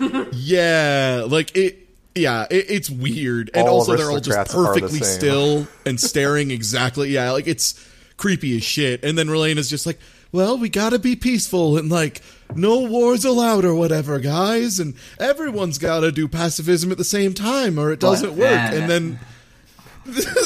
at. Yeah, like it. Yeah, it, it's weird, and All also they're all just aristocrats are the perfectly still and staring exactly. Yeah, like it's creepy as shit. And then Relena's just like, "Well, we gotta be peaceful and like no wars allowed or whatever, guys, and everyone's gotta do pacifism at the same time or it doesn't work." then- And then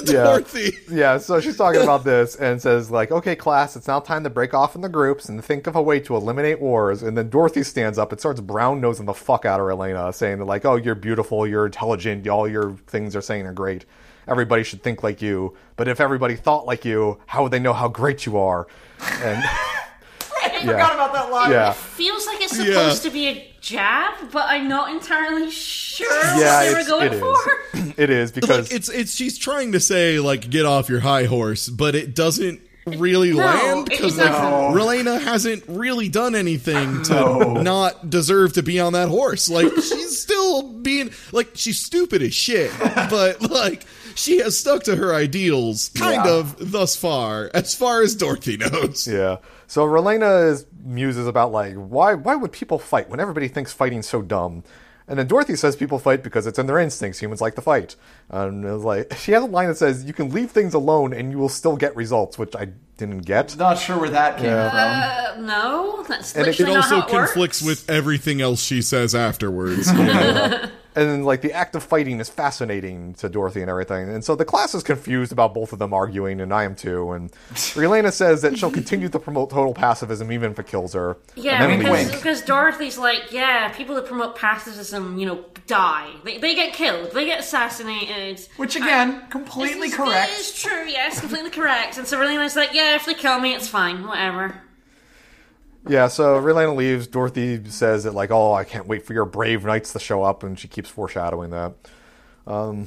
Yeah. Dorothy. Yeah, so she's talking about this and says like, "Okay, class, it's now time to break off in the groups and think of a way to eliminate wars." And then Dorothy stands up and starts brown nosing the fuck out of Relena, saying like, "Oh, you're beautiful, you're intelligent, all your things are saying are great. Everybody should think like you. But if everybody thought like you, how would they know how great you are?" And I forgot about that line. yeah, Feels like it's Yeah. supposed to be a jab, but I'm not entirely sure Yeah, what they were it's- going it is. for. it is because Like it's it's she's trying to say like get off your high horse, but it doesn't really No, land because doesn't. like Relena hasn't really done anything to not deserve to be on that horse. Like she's still being like she's stupid as shit, but like she has stuck to her ideals kind Yeah. of thus far, as far as Dorothy knows. Yeah. So Relena is muses about like why why would people fight when everybody thinks fighting's so dumb? And then Dorothy says people fight because it's in their instincts. Humans like to fight. And it was like she has a line that says you can leave things alone and you will still get results, which I didn't get. Not sure where that came from. Uh, no, that's And it- It literally not also how it conflicts works. with everything else she says afterwards. And then like the act of fighting is fascinating to Dorothy and everything. And so the class is confused about both of them arguing, and I am too. And Relena says that she'll continue to promote total pacifism even if it kills her. Yeah, and then because, because Dorothy's like, yeah, people that promote pacifism, you know, die. They, they get killed. They get assassinated. Which again, uh, completely This is- correct. It is true, yes, completely correct. And so Relena's like, yeah, if they kill me, it's fine, whatever. Yeah, so Relena leaves. Dorothy says that like, "Oh, I can't wait for your brave knights to show up," and she keeps foreshadowing that. Um,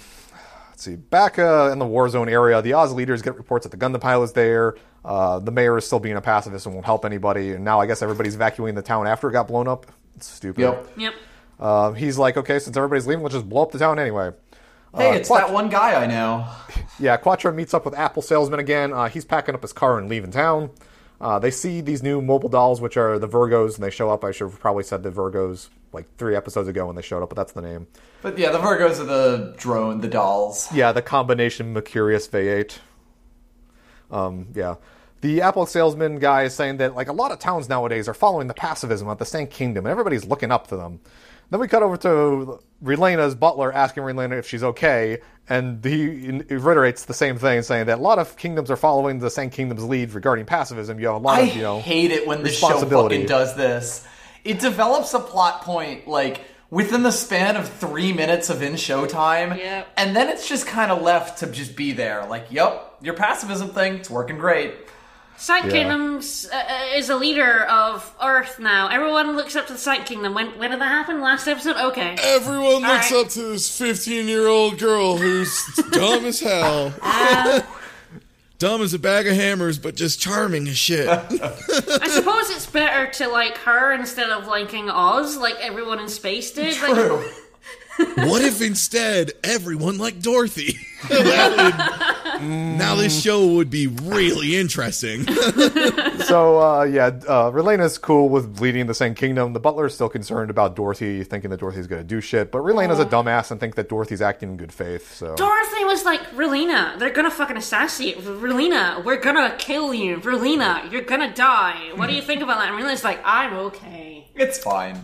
let's see. Back uh, in the war zone area, the Oz leaders get reports that the Gundam pilot is there. Uh, the mayor is still being a pacifist and won't help anybody. And now I guess everybody's evacuating the town after it got blown up. It's stupid. Yep. Yep. Um, he's like, "Okay, since everybody's leaving, let's just blow up the town anyway." Hey, Uh, it's Quat- that one guy I know. Yeah, Quatre meets up with Apple salesman again. Uh, he's packing up his car and leaving town. Uh, they see these new mobile dolls, which are the Virgos, and they show up. I should have probably said the Virgos like three episodes ago when they showed up, but that's the name. But yeah, the Virgos are the drone, the dolls. Yeah, the combination Mercurius Vayeate. Um, yeah. The Apple salesman guy is saying that like a lot of towns nowadays are following the pacifism of the Sanc Kingdom, and everybody's looking up to them. Then we cut over to Relena's butler asking Relena if she's okay, and he reiterates the same thing, saying that a lot of kingdoms are following the Sanc Kingdom's lead regarding pacifism. You have a lot I of you know hate it when the show responsibility. fucking does this. It develops a plot point like within the span of three minutes of in show time, Yep. and then it's just kind of left to just be there. Like, yep, your pacifism thing, it's working great. Sanc Yeah. Kingdoms uh, uh, is a leader of Earth now. Everyone looks up to the Sanc Kingdom. When when did that happen? Last episode? Okay. Everyone looks right. up to this 15 year old girl who's dumb as hell. dumb as a bag of hammers, but just charming as shit. I suppose it's better to like her instead of liking Oz, like everyone in space did. Like, True. What if instead everyone liked Dorothy? Would- now this show would be really interesting. so uh, yeah, uh, Relena's cool with leading the Sanc Kingdom. The butler's still concerned about Dorothy, thinking that Dorothy's going to do shit. But Relena's a dumbass and think that Dorothy's acting in good faith. So Dorothy was like, Relena, they're gonna fucking assassinate. Relena, we're gonna kill you. Relena, you're gonna die. What do you think about that? And Relena's like, I'm okay. It's fine.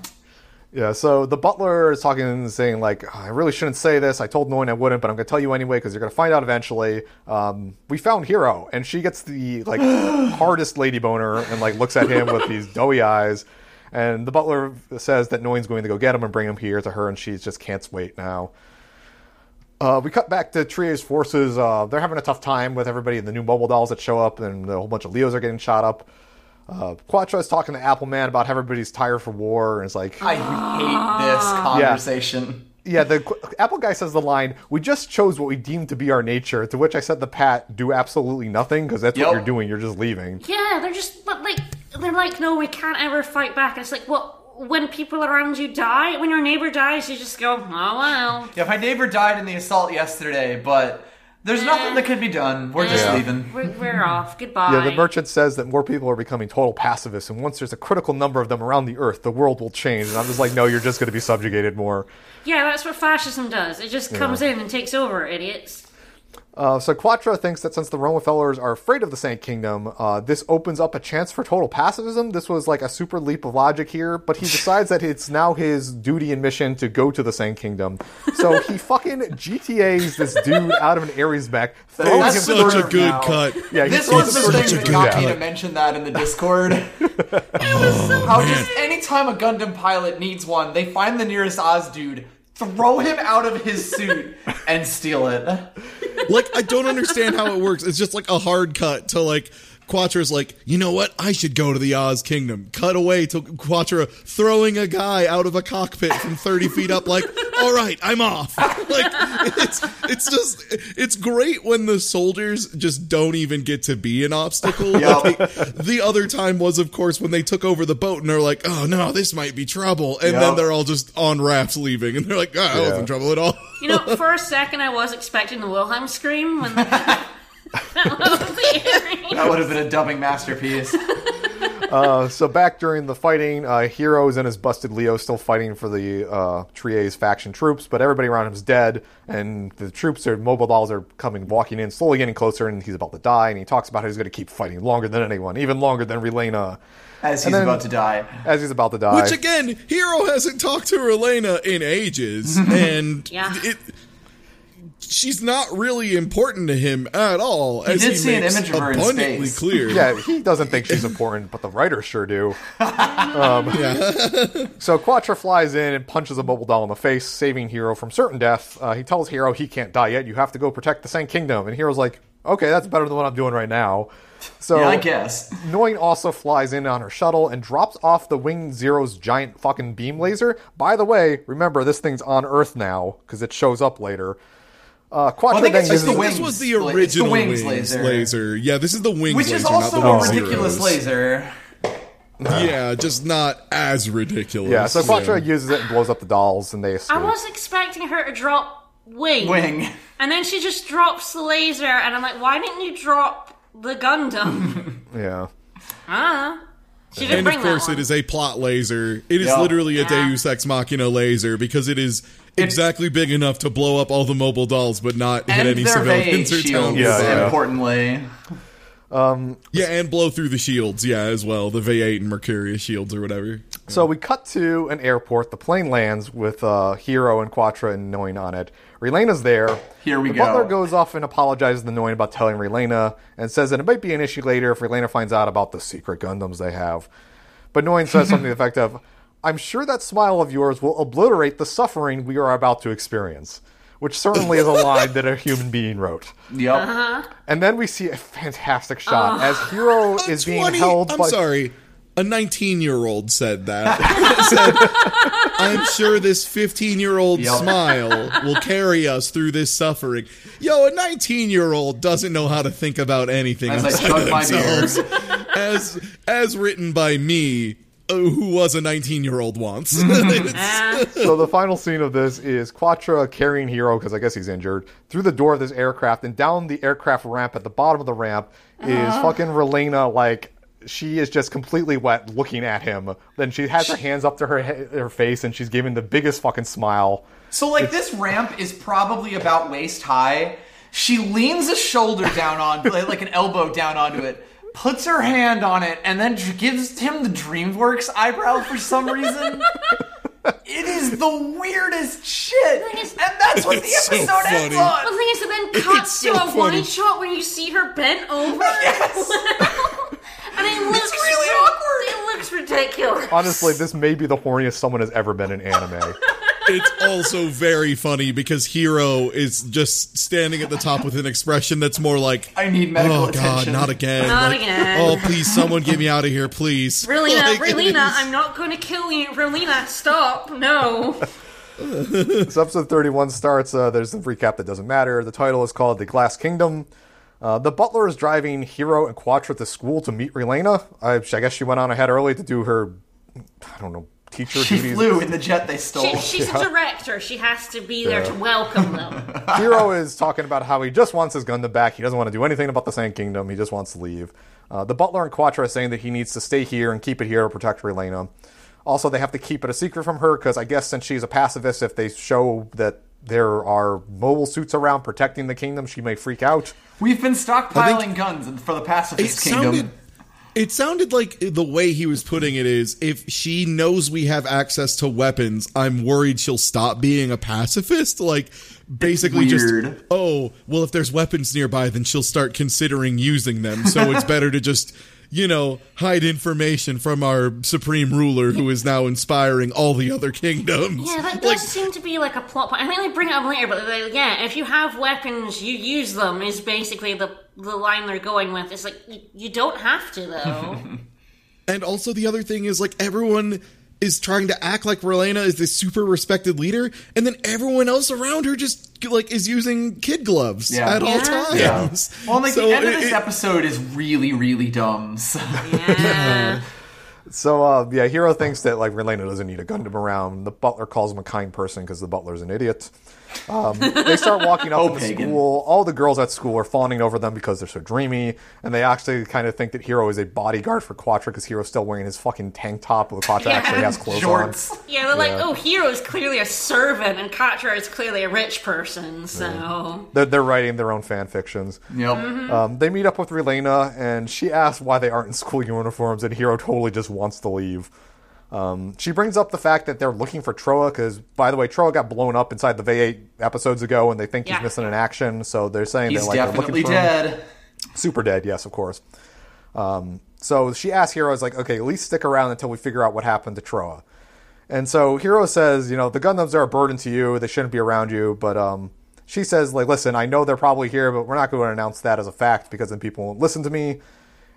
Yeah, so the butler is talking and saying like, "Oh, I really shouldn't say this. I told Noin I wouldn't, but I'm going to tell you anyway because you're going to find out eventually. Um, we found Hero, and she gets the like hardest lady boner and like looks at him with these doughy eyes. And the butler says that Noin's going to go get him and bring him here to her, and she just can't wait now. Uh, we cut back to Treize forces. Uh, they're having a tough time with everybody and the new mobile dolls that show up, and a whole bunch of Leos are getting shot up. Uh, Quatre is talking to Appleman about how everybody's tired for war, and it's like, I hate this conversation. yeah, the Apple guy says the line, "We just chose what we deemed to be our nature." To which I said, "The Pat do absolutely nothing because that's Yep. what you're doing. You're just leaving." Yeah, they're just but like they're like, no, we can't ever fight back. And it's like, well, when people around you die, when your neighbor dies, you just go, oh well. Yeah, my neighbor died in the assault yesterday, but there's nothing that can be done. We're just Yeah. leaving. We're, we're off. Goodbye. Yeah, the merchant says that more people are becoming total pacifists, and once there's a critical number of them around the Earth, the world will change. And I'm just like, no, you're just going to be subjugated more. Yeah, that's what fascism does. It just comes in and takes over, idiots. Uh, so Quatre thinks that since the Romefeller's are afraid of the Sanc Kingdom, uh, this opens up a chance for total pacifism. This was like a super leap of logic here, but he decides that it's now his duty and mission to go to the Sanc Kingdom. So he fucking GTA's this dude out of an Aries back. throwing That's him Such a good now. cut. Yeah, This was the through thing the that got gun. me to mention that in the Discord. How just anytime a Gundam pilot needs one, they find the nearest Oz dude, throw him out of his suit, and steal it. like I don't understand how it works. It's just like a hard cut to like Quatre's like, you know what? I should go to the Oz Kingdom. Cut away to Quatre throwing a guy out of a cockpit from thirty feet up. Like, all right, I'm off. Like, it's it's just it's great when the soldiers just don't even get to be an obstacle. Yep. Like, the other time was, of course, when they took over the boat and they're like, oh no, this might be trouble, and then they're all just on rafts leaving, and they're like, ah, oh, that Yeah. wasn't trouble at all. You know, for a second, I was expecting the Wilhelm scream when that the area. That would have been a dubbing masterpiece. Uh, so back during the fighting, uh, Heroes and his busted Leo still fighting for the uh, Treize faction troops, but everybody around him is dead, and the troops are mobile dolls are coming, walking in, slowly getting closer, and he's about to die. And he talks about how he's going to keep fighting longer than anyone, even longer than Relena, As he's then- about to die. as he's about to die. Which again, Hero hasn't talked to Relena in ages, and Yeah. it, she's not really important to him at all. as did he see an image of her in abundantly space. clear. yeah, he doesn't think she's important, but the writers sure do. Um, so Quatre flies in and punches a mobile doll in the face, saving Hero from certain death. Uh, he tells Hero he can't die yet. You have to go protect the Sanc Kingdom. And Hero's like, okay, that's better than what I'm doing right now. So Yeah, I guess. Noin also flies in on her shuttle and drops off the Wing Zero's giant fucking beam laser. By the way, remember this thing's on Earth now because it shows up later. Uh, Quatre I think it's just uses- the This was the la- it's the original wings wings, laser. laser. Yeah, this is the wings Which laser, is also not the a wings ridiculous zeros. laser. Yeah, just not as ridiculous. yeah, so Quatre Yeah. uses it and blows up the dolls, and they escape. I was expecting her to drop wing. Wing. And then she just drops the laser, and I'm like, why didn't you drop the Gundam? Yeah. Ah. She didn't And bring of course, that one. it is a plot laser. It is Yeah. literally a Yeah. Deus Ex Machina laser because it is exactly big enough to blow up all the mobile dolls, but not hit any civilians Vayeate or tell shields, them Yeah, yeah. importantly. Yeah, and blow through the shields, yeah, as well. The Vayeate and Mercurius shields or whatever. So we cut to an airport. The plane lands with uh, Hero and Quatre and Noin on it. Relena's there. Here we the go. butler goes off and apologizes to Noin about telling Relena and says that it might be an issue later if Relena finds out about the secret Gundams they have. But Noin says something to the effect of, I'm sure that smile of yours will obliterate the suffering we are about to experience. Which certainly is a line that a human being wrote. Yep. And then we see a fantastic shot as Hero is being held I'm by. sorry. A 19 year old said that. said, I'm sure this 15 year old Yep. smile will carry us through this suffering. Yo, a 19 year old doesn't know how to think about anything As I outside my themselves. as, as written by me, uh, Oh, who was a 19 year old once. So the final scene of this is Quatre carrying Hero, because I guess he's injured, through the door of this aircraft, and down the aircraft ramp at the bottom of the ramp is uh-huh. fucking Relena, like she is just completely wet looking at him. Then she has her hands up to her her face, and she's giving the biggest fucking smile. So like this ramp is probably about waist high. She leans a shoulder down on like an elbow down onto it, puts her hand on it, and then gives him the DreamWorks eyebrow for some reason. It is the weirdest shit, thing is- and that's what the It's so episode ends funny. The on. thing is, it then cuts so to a funny. wide shot where you see her bent over. and it looks really ri- awkward. It looks ridiculous. Honestly, this may be the horniest someone has ever been in anime. It's also very funny because Hero is just standing at the top with an expression that's more like, I need medical oh attention. god, not again. Not Like, again. Oh, please, someone get me out of here, please. Relena, Like, it Relena, is- I'm not going to kill you. Relena, stop. No. So episode 31 starts. Uh, there's a recap that doesn't matter. The title is called The Glass Kingdom. Uh, the butler is driving Hero and Quatre to school to meet Relena. I, I guess she went on ahead early to do her, I don't know, teacher She duties. flew in the jet they stole. She, she's a director. She has to be there to welcome them. Hero is talking about how he just wants his Gundam back. He doesn't want to do anything about the Sanc Kingdom. He just wants to leave. Uh, the butler and Quatre are saying that he needs to stay here and keep it here to protect Relena. Also, they have to keep it a secret from her because I guess since she's a pacifist, if they show that there are mobile suits around protecting the kingdom, she may freak out. We've been stockpiling think- guns for the It pacifist kingdom. sounded, it sounded like the way he was putting it is if she knows we have access to weapons, I'm worried she'll stop being a pacifist. Like, basically just, oh, well, if there's weapons nearby, then she'll start considering using them. So it's better to just, you know, hide information from our supreme ruler who is now inspiring all the other kingdoms. Yeah, that does Like, seem to be like a plot point. I think they bring it up later, but like, yeah, if you have weapons, you use them. Is basically the the line they're going with. It's like you, you don't have to though. And also the other thing is like everyone is trying to act like Relena is this super respected leader, and then everyone else around her just like is using kid gloves Yeah. at all times. Yeah. Well, like So the end of this it- episode is really, really dumb. So. yeah. So, uh, yeah, Hero thinks that like Relena doesn't need a Gundam around. The butler calls him a kind person because the butler's an idiot. Um, they start walking up Oh, into pagan. school. All the girls at school are fawning over them because they're so dreamy, and they actually kind of think that Hero is a bodyguard for Quatre because Hero's still wearing his fucking tank top, while Quatre Yeah. actually has clothes Shorts. Yeah, they're like, Yeah. oh, Hero's clearly a servant, and Quatre is clearly a rich person. So on. They're, they're writing their own fan fictions. Yep. Um, they meet up with Relena, and she asks why they aren't in school uniforms, and Hero totally just wants to leave. Um, she brings up the fact that they're looking for Trowa, because, by the way, Trowa got blown up inside the Vayeate episodes ago, and they think Yeah. he's missing in action, so they're saying He's that, like, they're definitely looking for him. dead. Super dead, yes, of course. Um, so she asks Hero, is like, okay, at least stick around until we figure out what happened to Trowa. And so Hero says, you know, the Gundams are a burden to you. They shouldn't be around you. But um, she says, like, listen, I know they're probably here, but we're not going to announce that as a fact because then people won't listen to me.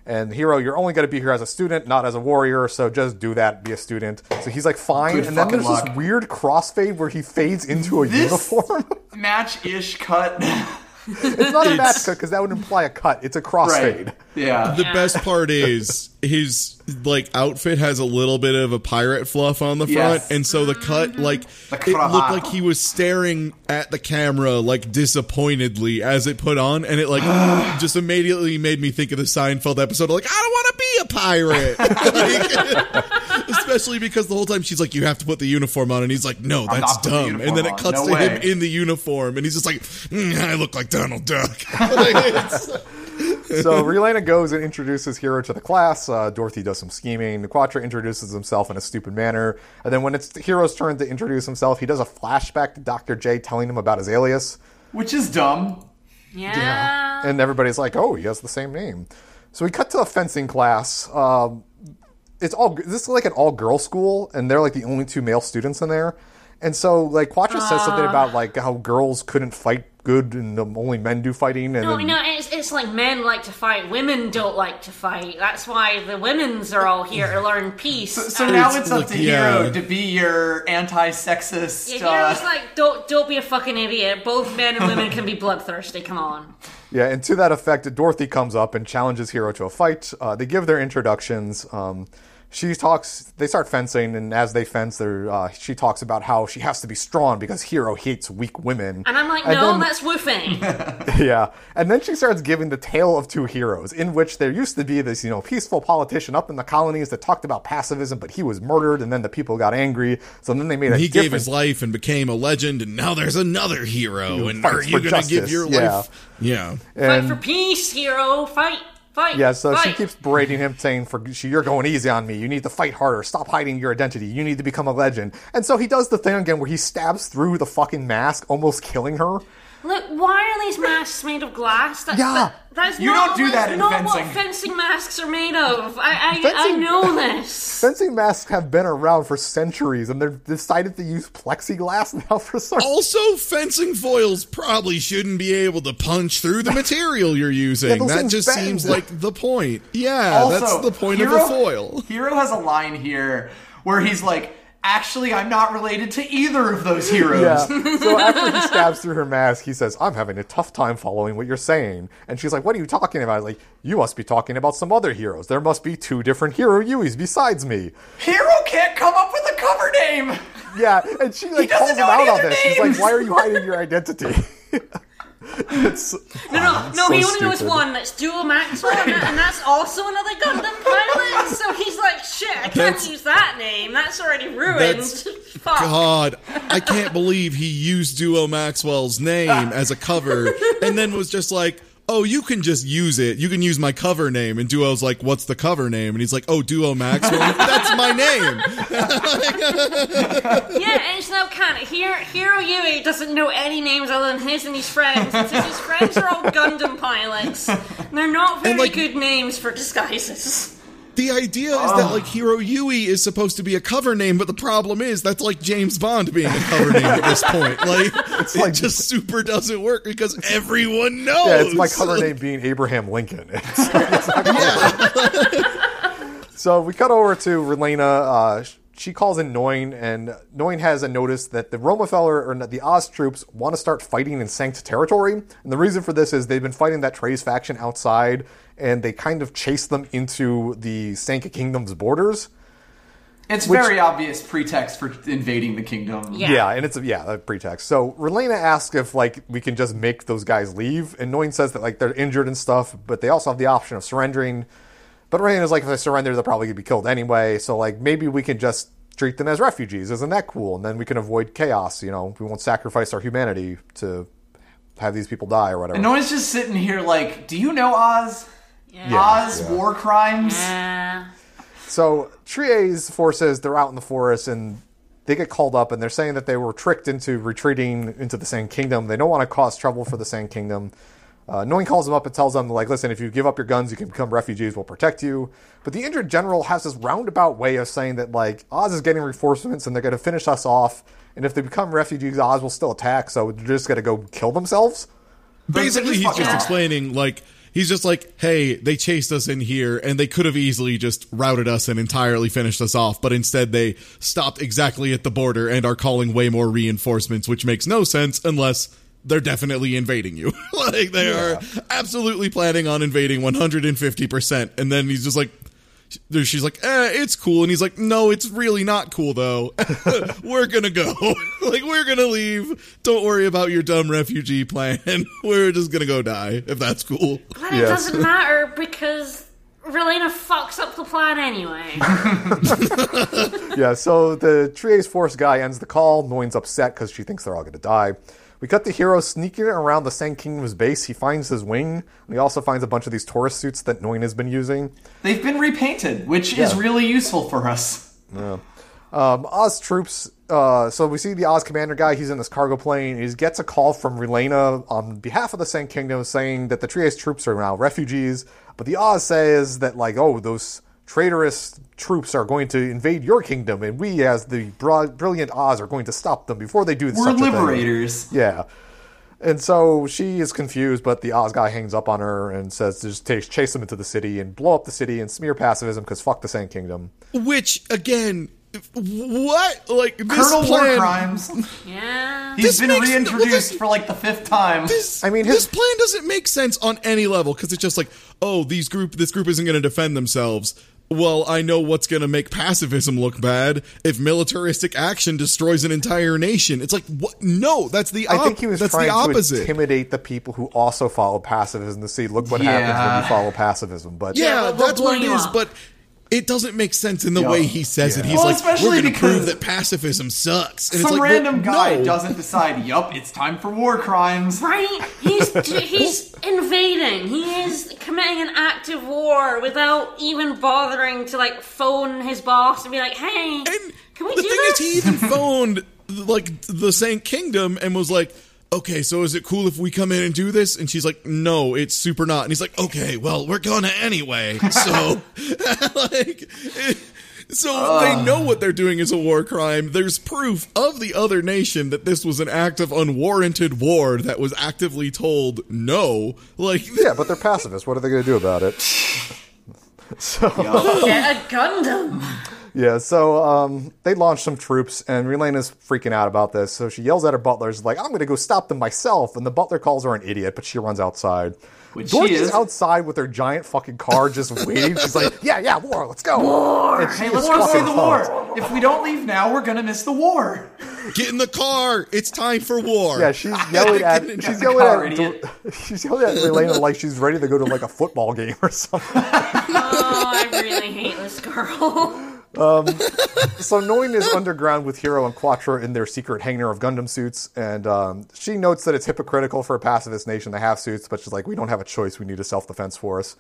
And Hero, you're only going to be here as a student, not as a warrior. So just do that, be a student. So he's like, fine. Good and then there's luck. this weird crossfade where he fades into a This- uniform. Match-ish cut. it's not a match cut because that would imply a cut. It's a crossfade. right. Yeah. The best part is his like outfit has a little bit of a pirate fluff on the front, Yes. and so the cut like The it looked like he was staring at the camera like disappointedly as it put on, and it like just immediately made me think of the Seinfeld episode. Like I don't want to be a pirate. Like, especially because the whole time she's like, "You have to put the uniform on," and he's like, "No, that's not putting the dumb." And then it cuts on. to No him in the uniform, and he's just like, "Mm, "I look like Donald Duck." Like, it's- so Relena goes and introduces Hero to the class. Uh, Dorothy does some scheming. Quatre introduces himself in a stupid manner. And then when it's Hero's turn to introduce himself, he does a flashback to Dr. J telling him about his alias. Which is dumb. Yeah. And everybody's like, oh, he has the same name. So we cut to a fencing class. Um, it's all this is like an all girl school, and they're like the only two male students in there. And so like Quatre says something about like how girls couldn't fight good and only men do fighting. And No, then- no, it's, it's like men like to fight, women don't like to fight. That's why the women's are all here to learn peace. So And- now it's up like, to yeah. Hero to be your anti-sexist. Yeah, uh, Hero's like, don't don't be a fucking idiot. Both men and women can be bloodthirsty. Come on. Yeah, and to that effect, Dorothy comes up and challenges Hero to a fight. Uh, they give their introductions. Um, she talks. They start fencing, and as they fence, they're, uh, she talks about how she has to be strong because Hero hates weak women. And I'm like, And no, then- that's woofing. yeah, and then she starts giving the tale of two heroes, in which there used to be this, you know, peaceful politician up in the colonies that talked about pacifism, but he was murdered, and then the people got angry. So then they made a he gave his life and became a legend, and now there's another hero. And are you going to give justice, your yeah. life? Yeah. fight for peace, hero. Fight, fight. Yeah, so she keeps berating him, saying, "For she, you're going easy on me. You need to fight harder. Stop hiding your identity. You need to become a legend." And so he does the thing again where he stabs through the fucking mask, almost killing her. Look, why are these masks made of glass? That, Yeah. that- that's You not, don't do that that's in not fencing. what fencing masks are made of. I, I, I know this. Fencing masks have been around for centuries, and they've decided to use plexiglass now for some. Also, fencing foils probably shouldn't be able to punch through the material you're using. those that just bend. seems like the point. Yeah, also, that's the point Hero, of a foil. Hero has a line here where he's like, "Actually, I'm not related to either of those heroes." Yeah. So after he stabs through her mask, he says, "I'm having a tough time following what you're saying." And she's like, "What are you talking about?" Like, you must be talking about some other heroes. There must be two different hero Yuys besides me. Hero can't come up with a cover name. Yeah, and she like calls him out on this. She's like, "Why are you hiding your identity?" it's No, no, no. so he only knows one. That's Duo Maxwell, and, that- and that's also another Gundam pilot. So he's like, shit, I can't That's- use that name. That's already ruined. That's- God, I can't believe he used Duo Maxwell's name as a cover and then was just like, oh, you can just use it. You can use my cover name. And Duo's like, what's the cover name? And he's like, oh, Duo Maxwell. That's my name. Yeah, and it's no kind of Hero, Yuy doesn't know any names other than his and his friends. His friends are all Gundam pilots. They're not very like- good names for disguises. The idea is that like Hero Yuy is supposed to be a cover name, but the problem is that's like James Bond being a cover name at this point. Like, it like- just super doesn't work because everyone knows. yeah, it's my cover name being Abraham Lincoln. It's, it's not so we cut over to Relena. Uh, she calls in Noin, and Noin has a notice that the Romefeller or the Oz troops want to start fighting in Sanc territory. And the reason for this is they've been fighting that Treize faction outside, and they kind of chase them into the Sanc Kingdom's borders. It's very obvious pretext for invading the kingdom. Yeah. Yeah, and it's a, yeah a pretext. So Relena asks if like we can just make those guys leave, and Noin says that like they're injured and stuff, but they also have the option of surrendering. But Relena's like, if they surrender, they're probably gonna be killed anyway. So like maybe we can just treat them as refugees. Isn't that cool? And then we can avoid chaos. You know, we won't sacrifice our humanity to have these people die or whatever. And no one's just sitting here like, do you know Oz? Yeah. Oz yeah. war crimes? Uh, So Treize forces, they're out in the forest and they get called up and they're saying that they were tricked into retreating into the Sanc Kingdom. They don't want to cause trouble for the Sanc Kingdom. Uh, Noin calls them up and tells them, like, listen, if you give up your guns, you can become refugees. We'll protect you. But the injured general has this roundabout way of saying that, like, Oz is getting reinforcements and they're going to finish us off. And if they become refugees, Oz will still attack. So they're just going to go kill themselves. Basically, just he's fucking- just explaining like he's just like, hey, they chased us in here, and they could have easily just routed us and entirely finished us off, but instead they stopped exactly at the border and are calling way more reinforcements, which makes no sense unless they're definitely invading you. like they are absolutely planning on invading 150%, and then he's just like. She's like, eh, it's cool. And he's like, no, it's really not cool, though. we're gonna go. like, we're gonna leave. Don't worry about your dumb refugee plan. we're just gonna go die, if that's cool. but it Yes. doesn't matter because Relena fucks up the plan anyway. yeah, so the Treize Force guy ends the call. Noin's upset because she thinks they're all going to die. We cut the hero sneaking around the Sanc Kingdom's base. He finds his wing, and he also finds a bunch of these Taurus suits that Noin has been using. They've been repainted, which is really useful for us. Um, Oz troops. Uh, so we see the Oz commander guy. He's in this cargo plane. He gets a call from Relena on behalf of the Sanc Kingdom saying that the Treize troops are now refugees. But the Oz says that like, oh, those traitorous troops are going to invade your kingdom, and we, as the broad, brilliant Oz, are going to stop them before they do. We're such a thing." liberators. Yeah. And so she is confused, but the Oz guy hangs up on her and says just take, chase them into the city and blow up the city and smear pacifism because fuck the Sanc Kingdom. Which again, what like this Colonel War plan? Crimes. yeah. He's This been makes- reintroduced well, this- for like the fifth time. This, I mean, this plan doesn't make sense on any level because it's just like, oh, these group, this group isn't going to defend themselves. Well, I know what's going to make pacifism look bad if militaristic action destroys an entire nation. It's like, what? No, that's the. I think he was that's trying the to intimidate the people who also follow pacifism to see, look what Yeah. happens when you follow pacifism. But yeah, Yeah, we'll- we'll that's what it blow you is. up. But it doesn't make sense in the Yeah. way he says it. He's Well, like, especially we're going to prove because that pacifism sucks. And Some it's like, random well, guy no. doesn't decide, yup, it's time for war crimes. Right? He's he's invading. He is committing an act of war without even bothering to like phone his boss and be like, "Hey, And can we the do thing this?" is, he even phoned like the Sanc Kingdom and was like, "Okay, so is it cool if we come in and do this?" And she's like, "No, it's super not." And he's like, "Okay, well, we're gonna anyway." So, like. So they know what they're doing is a war crime. There's proof of the other nation that this was an act of unwarranted war that was actively told no. Like yeah, but they're pacifists. What are they going to do about it? so Get a Gundam. Yeah, so um, they launch some troops, and Relena's freaking out about this. So she yells at her butlers, like, "I'm going to go stop them myself." And the butler calls her an idiot, but she runs outside. Which Dorothy's she is. outside with her giant fucking car, just waiting. She's like, "Yeah, yeah, war, let's go." War. Hey, let's go see the pumped. war. If we don't leave now, we're gonna miss the war. get in the car. It's time for war. Yeah, she's yelling at she's the yelling car, at idiot. she's yelling at Relena like she's ready to go to like a football game or something. Oh, I really hate this girl. So Noin is underground with Hero and Quatre in their secret hangar of Gundam suits, and um, she notes that it's hypocritical for a pacifist nation to have suits, but she's like, "We don't have a choice. We need a self defense force."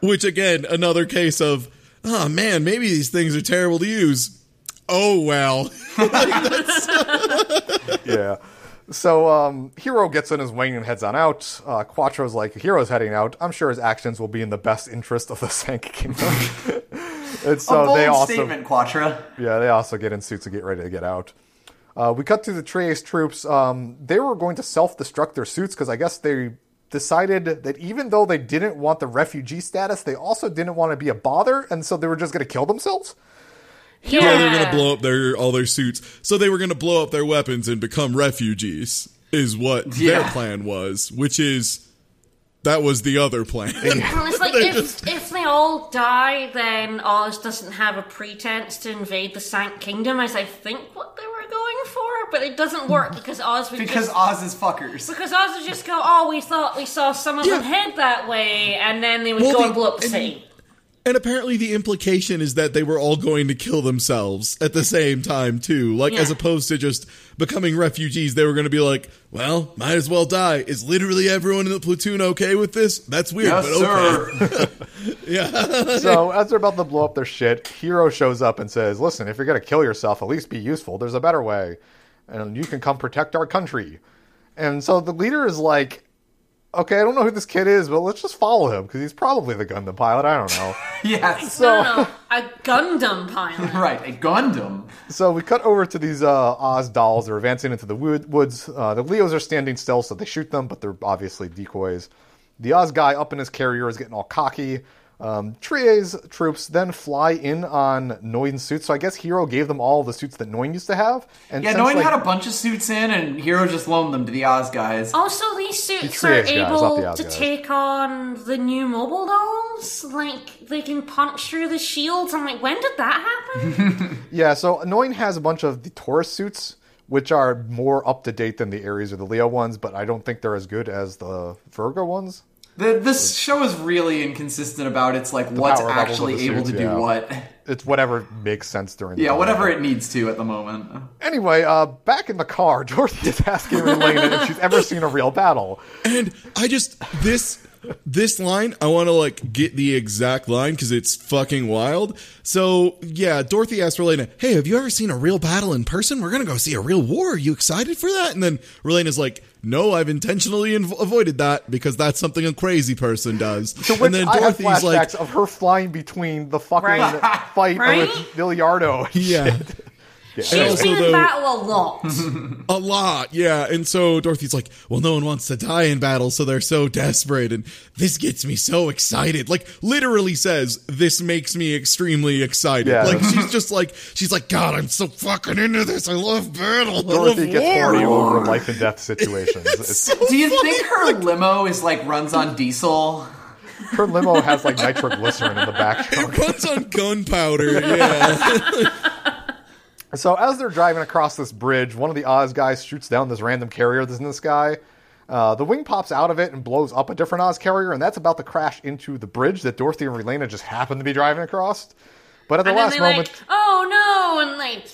Which again, another case of, oh man, maybe these things are terrible to use. Oh well. yeah. So um, Hero gets in his wing and heads on out. Uh, Quatre's like, Hero's heading out. I'm sure his actions will be in the best interest of the Sanc Kingdom. And so a bold they also, statement, Quatre. yeah, they also get in suits and get ready to get out. Uh, we cut to the Treize troops. Um, they were going to self-destruct their suits because I guess they decided that even though they didn't want the refugee status, they also didn't want to be a bother, and so they were just going to kill themselves. Yeah, Yeah, they're gonna blow up their all their suits. So they were gonna blow up their weapons and become refugees. Is what their plan was, which is that was the other plan. Well, it's like if, if they all die, then Oz doesn't have a pretense to invade the Sanc Kingdom, as I think what they were going for. But it doesn't work because Oz would Because just Oz is fuckers. because Oz would just go, "Oh, we thought we saw some of them Yeah. head that way," and then they would Well, go the- and blow up the and- city. And apparently, the implication is that they were all going to kill themselves at the same time, too. Like, Yeah. as opposed to just becoming refugees, they were going to be like, well, might as well die. Is literally everyone in the platoon okay with this? That's weird, Yes, but okay. sir. so as they're about to blow up their shit, Hero shows up and says, "Listen, if you're gonna kill yourself, at least be useful. There's a better way, and you can come protect our country." And so the leader is like, "Okay, I don't know who this kid is, but let's just follow him because he's probably the Gundam pilot. I don't know." yes. So No, no, a Gundam pilot. right, a Gundam. so we cut over to these uh, Oz dolls. They're advancing into the wood, woods. Uh, the Leos are standing still, so they shoot them, but they're obviously decoys. The Oz guy up in his carrier is getting all cocky. Um, Treize troops then fly in on Noin's suits. So I guess Hero gave them all the suits that Noin used to have. And Yeah, since, Noin like, had a bunch of suits in, and Hero just loaned them to the Oz guys. Also, these suits The are Triage guys, able the to guys. take on the new mobile dolls. Like they can punch through the shields. I'm like, when did that happen? Yeah, so Noin has a bunch of the Taurus suits, which are more up to date than the Aries or the Leo ones, but I don't think they're as good as the Virgo ones. The, this show is really inconsistent about its like what's power levels of actually able suits, to do yeah. what. It's whatever makes sense during. the Yeah, time. whatever it needs to at the moment. Anyway, uh, back in the car, Dorothy is asking Relena if she's ever seen a real battle. And I just this this line, I want to like get the exact line because it's fucking wild. So yeah, Dorothy asked Relena, "Hey, have you ever seen a real battle in person? We're gonna go see a real war. Are you excited for that?" And then Relena's like, "No, I've intentionally inv- avoided that because that's something a crazy person does." To which and then I have Dorothy's flashbacks like, of her flying between the fucking Right. fight Right? with Biliardo. and "Yeah." shit. She's also been in battle a lot. A lot, yeah. And so Dorothy's like, well, no one wants to die in battle, so they're so desperate. And this gets me so excited. Like, literally says, this makes me extremely excited. Yeah. Like, she's just like, she's like, God, I'm so fucking into this. I love battle. I Dorothy love gets war. horny over life and death situations. It's, Do you think her limo is like runs on diesel? her limo has like nitroglycerin in the back. It runs on gunpowder, yeah. So as they're driving across this bridge, one of the Oz guys shoots down this random carrier that's in the sky. Uh, the wing pops out of it and blows up a different Oz carrier, and that's about to crash into the bridge that Dorothy and Relena just happen to be driving across. But at the And then last they moment, like, oh no, and like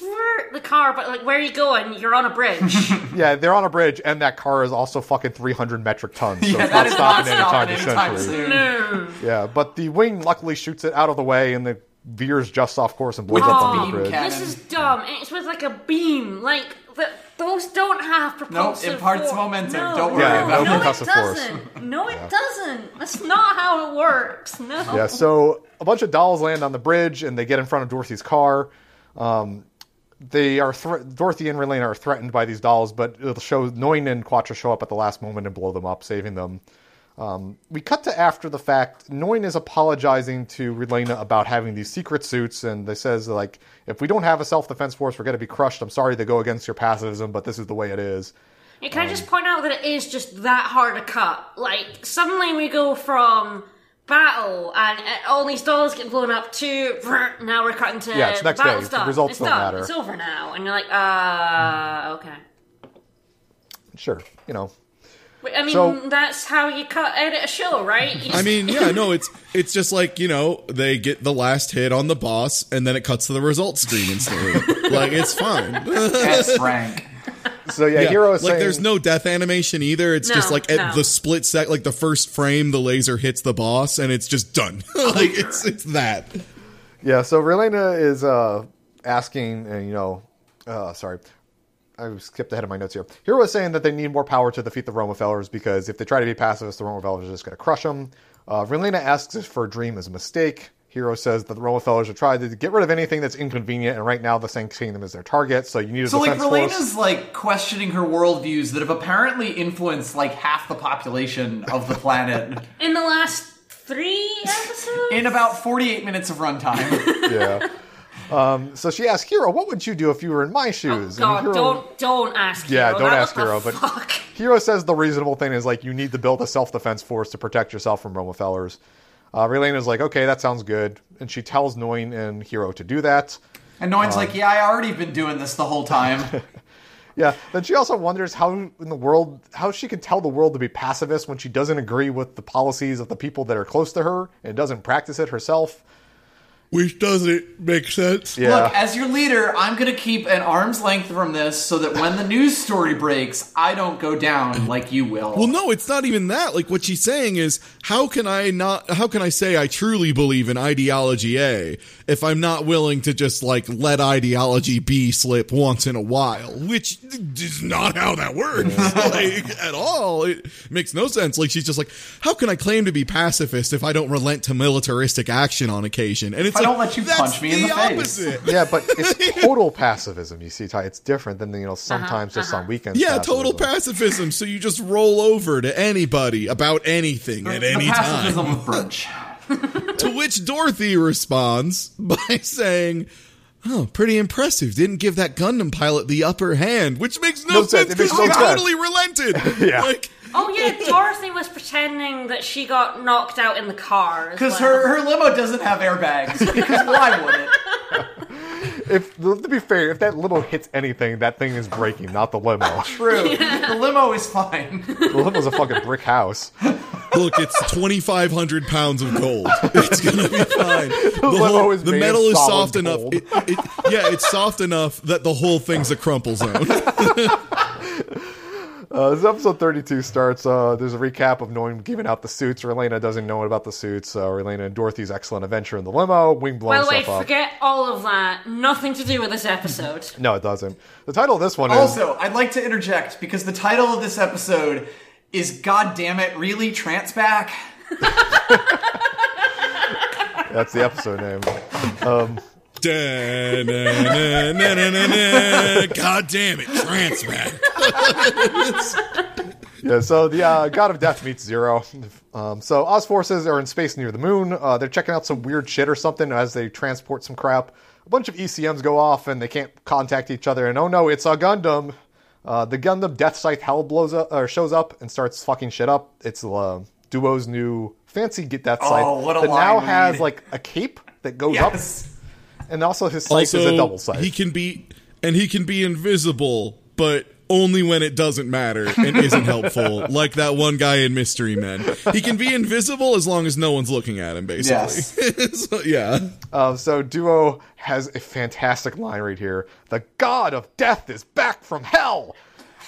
the car, but like, where are you going? You're on a bridge. yeah, they're on a bridge, and that car is also fucking 300 metric tons. So Yeah, it's that not is not stopping anytime stopping soon. anytime soon. no. Yeah, but the wing luckily shoots it out of the way, and it veers just off course and blows With up on the beam bridge. cannon. This is dumb. It's with like a beam. Like the, those don't have propulsive. imparts force. momentum. No, Don't worry Yeah, about no it. no, it doesn't. No, it doesn't. That's not how it works. No. Yeah, so a bunch of dolls land on the bridge and they get in front of Dorothy's car. Um, they are thre- Dorothy and Relena are threatened by these dolls, but it'll show Noin and Quatre show up at the last moment and blow them up, saving them. Um, we cut to after the fact. Noin is apologizing to Relena about having these secret suits, and they says like, if we don't have a self defense force, we're going to be crushed. I'm sorry they go against your pacifism, but this is the way it is. Yeah, can I just point out that it is just that hard to cut? Like, suddenly we go from battle and uh, all these dolls get blown up to now we're cutting to Yeah, it's next day. battle's The results it's don't done. matter. It's over now, and you're like, uh, okay. Sure, you know. Wait, I mean, So- that's how you cut edit a show, right? You I mean, yeah, no, it's it's just like you know they get the last hit on the boss, and then it cuts to the results screen instantly. like it's fine. S rank. So yeah, Yeah, Hero is like saying there's no death animation either. It's just like at no. the split sec, like the first frame, the laser hits the boss, and it's just done. like it's it's that. Yeah, so Relena is uh, asking, uh, you know, uh, sorry, I skipped ahead of my notes here. Hero is saying that they need more power to defeat the Romefellers because if they try to be pacifists, the Romefellers are just going to crush them. Uh, Relena asks if for a dream is a mistake. Hero says that the Romefellers are trying to get rid of anything that's inconvenient, and right now the Sanc Kingdom is their target, so you need to be a So like defense force. Like questioning her worldviews that have apparently influenced like half the population of the planet in the last three episodes? in about 48 minutes of runtime. yeah. Um, so she asks Hero, "What would you do if you were in my shoes?" Oh, God, Hero- don't don't ask. Yeah, Hero don't that. ask What Hero, but- fuck? Hero says the reasonable thing is like you need to build a self defense force to protect yourself from Romefellers. Uh, Relena's like, okay, that sounds good, and she tells Noin and Hero to do that. And Noin's like, yeah, I already been doing this the whole time. Yeah. Then she also wonders how in the world how she can tell the world to be pacifist when she doesn't agree with the policies of the people that are close to her and doesn't practice it herself. Which doesn't make sense. Yeah. Look, as your leader, I'm gonna keep an arm's length from this so that when the news story breaks, I don't go down like you will. Well, no, it's not even that. Like what she's saying is, how can I not? How can I say I truly believe in ideology A if I'm not willing to just like let ideology B slip once in a while? Which is not how that works, like at all. It makes no sense. Like she's just like, how can I claim to be pacifist if I don't relent to militaristic action on occasion? And it's I like, don't let you punch me in the face. opposite. Yeah, but it's total pacifism. You see, Ty. It's different than you know uh-huh, sometimes just on uh-huh. weekends. Yeah, total pacifism. pacifism. So you just roll over to anybody about anything at the any time. pacifism of brunch. To which Dorothy responds by saying, Oh, pretty impressive. Didn't give that Gundam pilot the upper hand, which makes no, No sense. sense It makes because no she sense. totally relented. Yeah. Like, Oh yeah, Dorothy was pretending that she got knocked out in the car. Because well. her, her limo doesn't have airbags. Because why would it? If to be fair, if that limo hits anything, that thing is breaking, not the limo. True. The limo is fine. the limo's a fucking brick house. Look, it's 2,500 pounds of gold. It's gonna be fine. The, limo is the made metal of is solid soft enough. gold. It, it, yeah, it's soft enough that the whole thing's a crumple zone. Uh, as episode 32 starts, uh, there's a recap of Noin giving out the suits. Relena doesn't know about the suits. Uh, Relena and Dorothy's excellent adventure in the limo, wing By the way, up. forget all of that. Nothing to do with this episode. No, it doesn't. The title of this one is Also, I'd like to interject because the title of this episode is "God damn it, really Trance back." that's the episode name. Da-na-na-na-na-na-na. God damn it, trance man. Yeah, so the uh, God of Death meets Zero. Um, so Oz forces are in space near the moon. Uh, they're checking out some weird shit or something as they transport some crap. A bunch of ECMs go off and they can't contact each other. And oh no, it's a Gundam. Uh, the Gundam Death Scythe Hell blows up or shows up and starts fucking shit up. It's uh, Duo's new fancy get Death Scythe Oh, what a that line now read. has like a cape that goes Yes. up, and also his scythe is a double scythe. he can be and he can be invisible, but only when it doesn't matter and isn't helpful, like that one guy in Mystery Men. He can be invisible as long as no one's looking at him, basically. so, yeah. Uh, so Duo has a fantastic line right here. The God of Death is back from hell.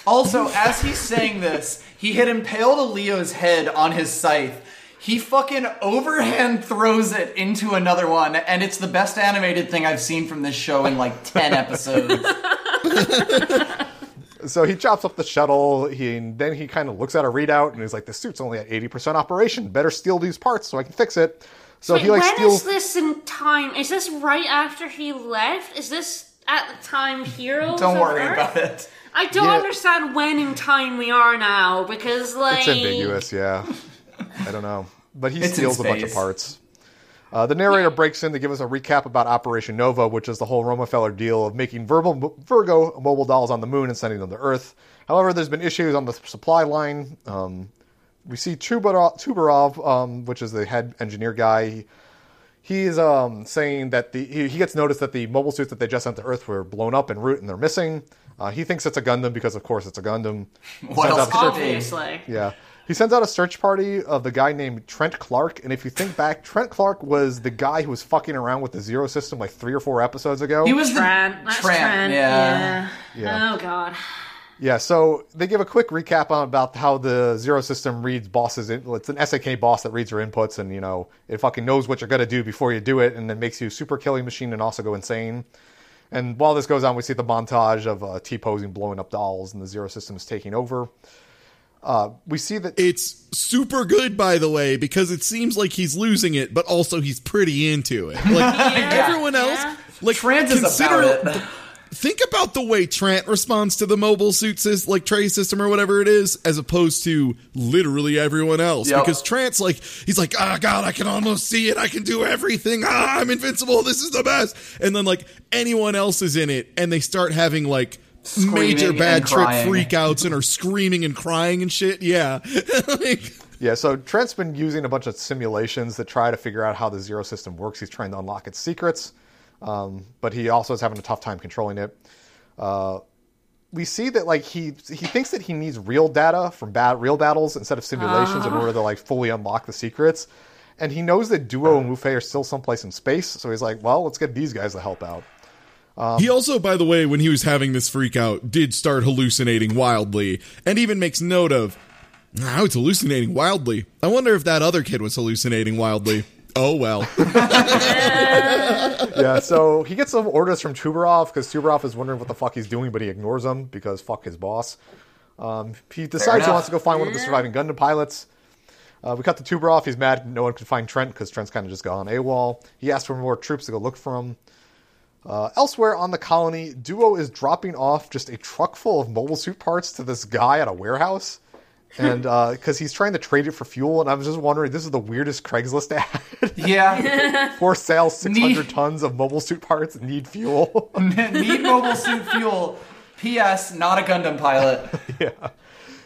Also, as he's saying this, he had impaled a Leo's head on his scythe. He fucking overhand throws it into another one, and it's the best animated thing I've seen from this show in like 10 episodes. So he chops up the shuttle. He then he kind of looks at a readout and he's like, "The suit's only at eighty percent operation. Better steal these parts so I can fix it." So Wait, he like when steals. is this in time? Is this right after he left? Is this at the time Heroes? Don't worry Earth? about it. I don't Yeah. understand when in time we are now because like It's ambiguous, yeah. I don't know, but he It's steals a bunch of parts. Uh, the narrator breaks in to give us a recap about Operation Nova, which is the whole Romefeller deal of making verbal, Virgo mobile dolls on the moon and sending them to Earth. However, there's been issues on the supply line. Um, we see Tubarov, Tubarov um, which is the head engineer guy. He, he's um, saying that the he, he gets noticed that the mobile suits that they just sent to Earth were blown up en route and they're missing. Uh, he thinks it's a Gundam because, of course, it's a Gundam. He What else out a could search- it be? obviously. yeah. He sends out a search party of the guy named Trent Clark. And if you think back, Trent Clark was the guy who was fucking around with the Zero System like three or four episodes ago. He was the Trent, that's Trent, Trent. yeah. Yeah. Yeah. Oh god. yeah, so they give a quick recap on about how the Zero System reads bosses. In, it's an SAK boss that reads your inputs and, you know, it fucking knows what you're going to do before you do it and then makes you a super killing machine and also go insane. And while this goes on, we see the montage of uh, T posing blowing up dolls and the Zero System is taking over. Uh, we see that It's super good, by the way, because it seems like he's losing it, but also he's pretty into it. Like everyone else, yeah. like Trent is consider about it. think about the way Trant responds to the mobile suit sys, like tray system or whatever it is, as opposed to literally everyone else. Yep. Because Trant's like, he's like, ah, God, I can almost see it. I can do everything. Ah, I'm invincible. This is the best. And then like anyone else is in it, and they start having like. Major bad trip freakouts and are screaming and crying and shit. Yeah. like, Yeah, so Trent's been using a bunch of simulations that try to figure out how the Zero System works. He's trying to unlock its secrets, um, but he also is having a tough time controlling it. Uh, we see that like he he thinks that he needs real data from bad real battles instead of simulations in order to like fully unlock the secrets. And he knows that Duo and Wufei are still someplace in space, so he's like, "Well, let's get these guys to help out." He also, by the way, when he was having this freak out, did start hallucinating wildly, and even makes note of, "Now it's hallucinating wildly. I wonder if that other kid was hallucinating wildly." Oh well. yeah, so he gets some orders from Tubarov because Tubarov is wondering what the fuck he's doing, but he ignores them because fuck his boss. Um, he decides he wants to go find one of the surviving Gundam pilots. Uh, we cut to Tubarov. He's mad no one could find Trent because Trent's kind of just gone AWOL. He asks for more troops to go look for him. Uh, elsewhere on the colony, Duo is dropping off just a truck full of mobile suit parts to this guy at a warehouse. And because he's trying to trade it for fuel, and I was just wondering, this is the weirdest Craigslist ad. Yeah. For sale, 600 Need- tons of mobile suit parts need fuel. Need mobile suit fuel. P.S. Not a Gundam pilot. yeah.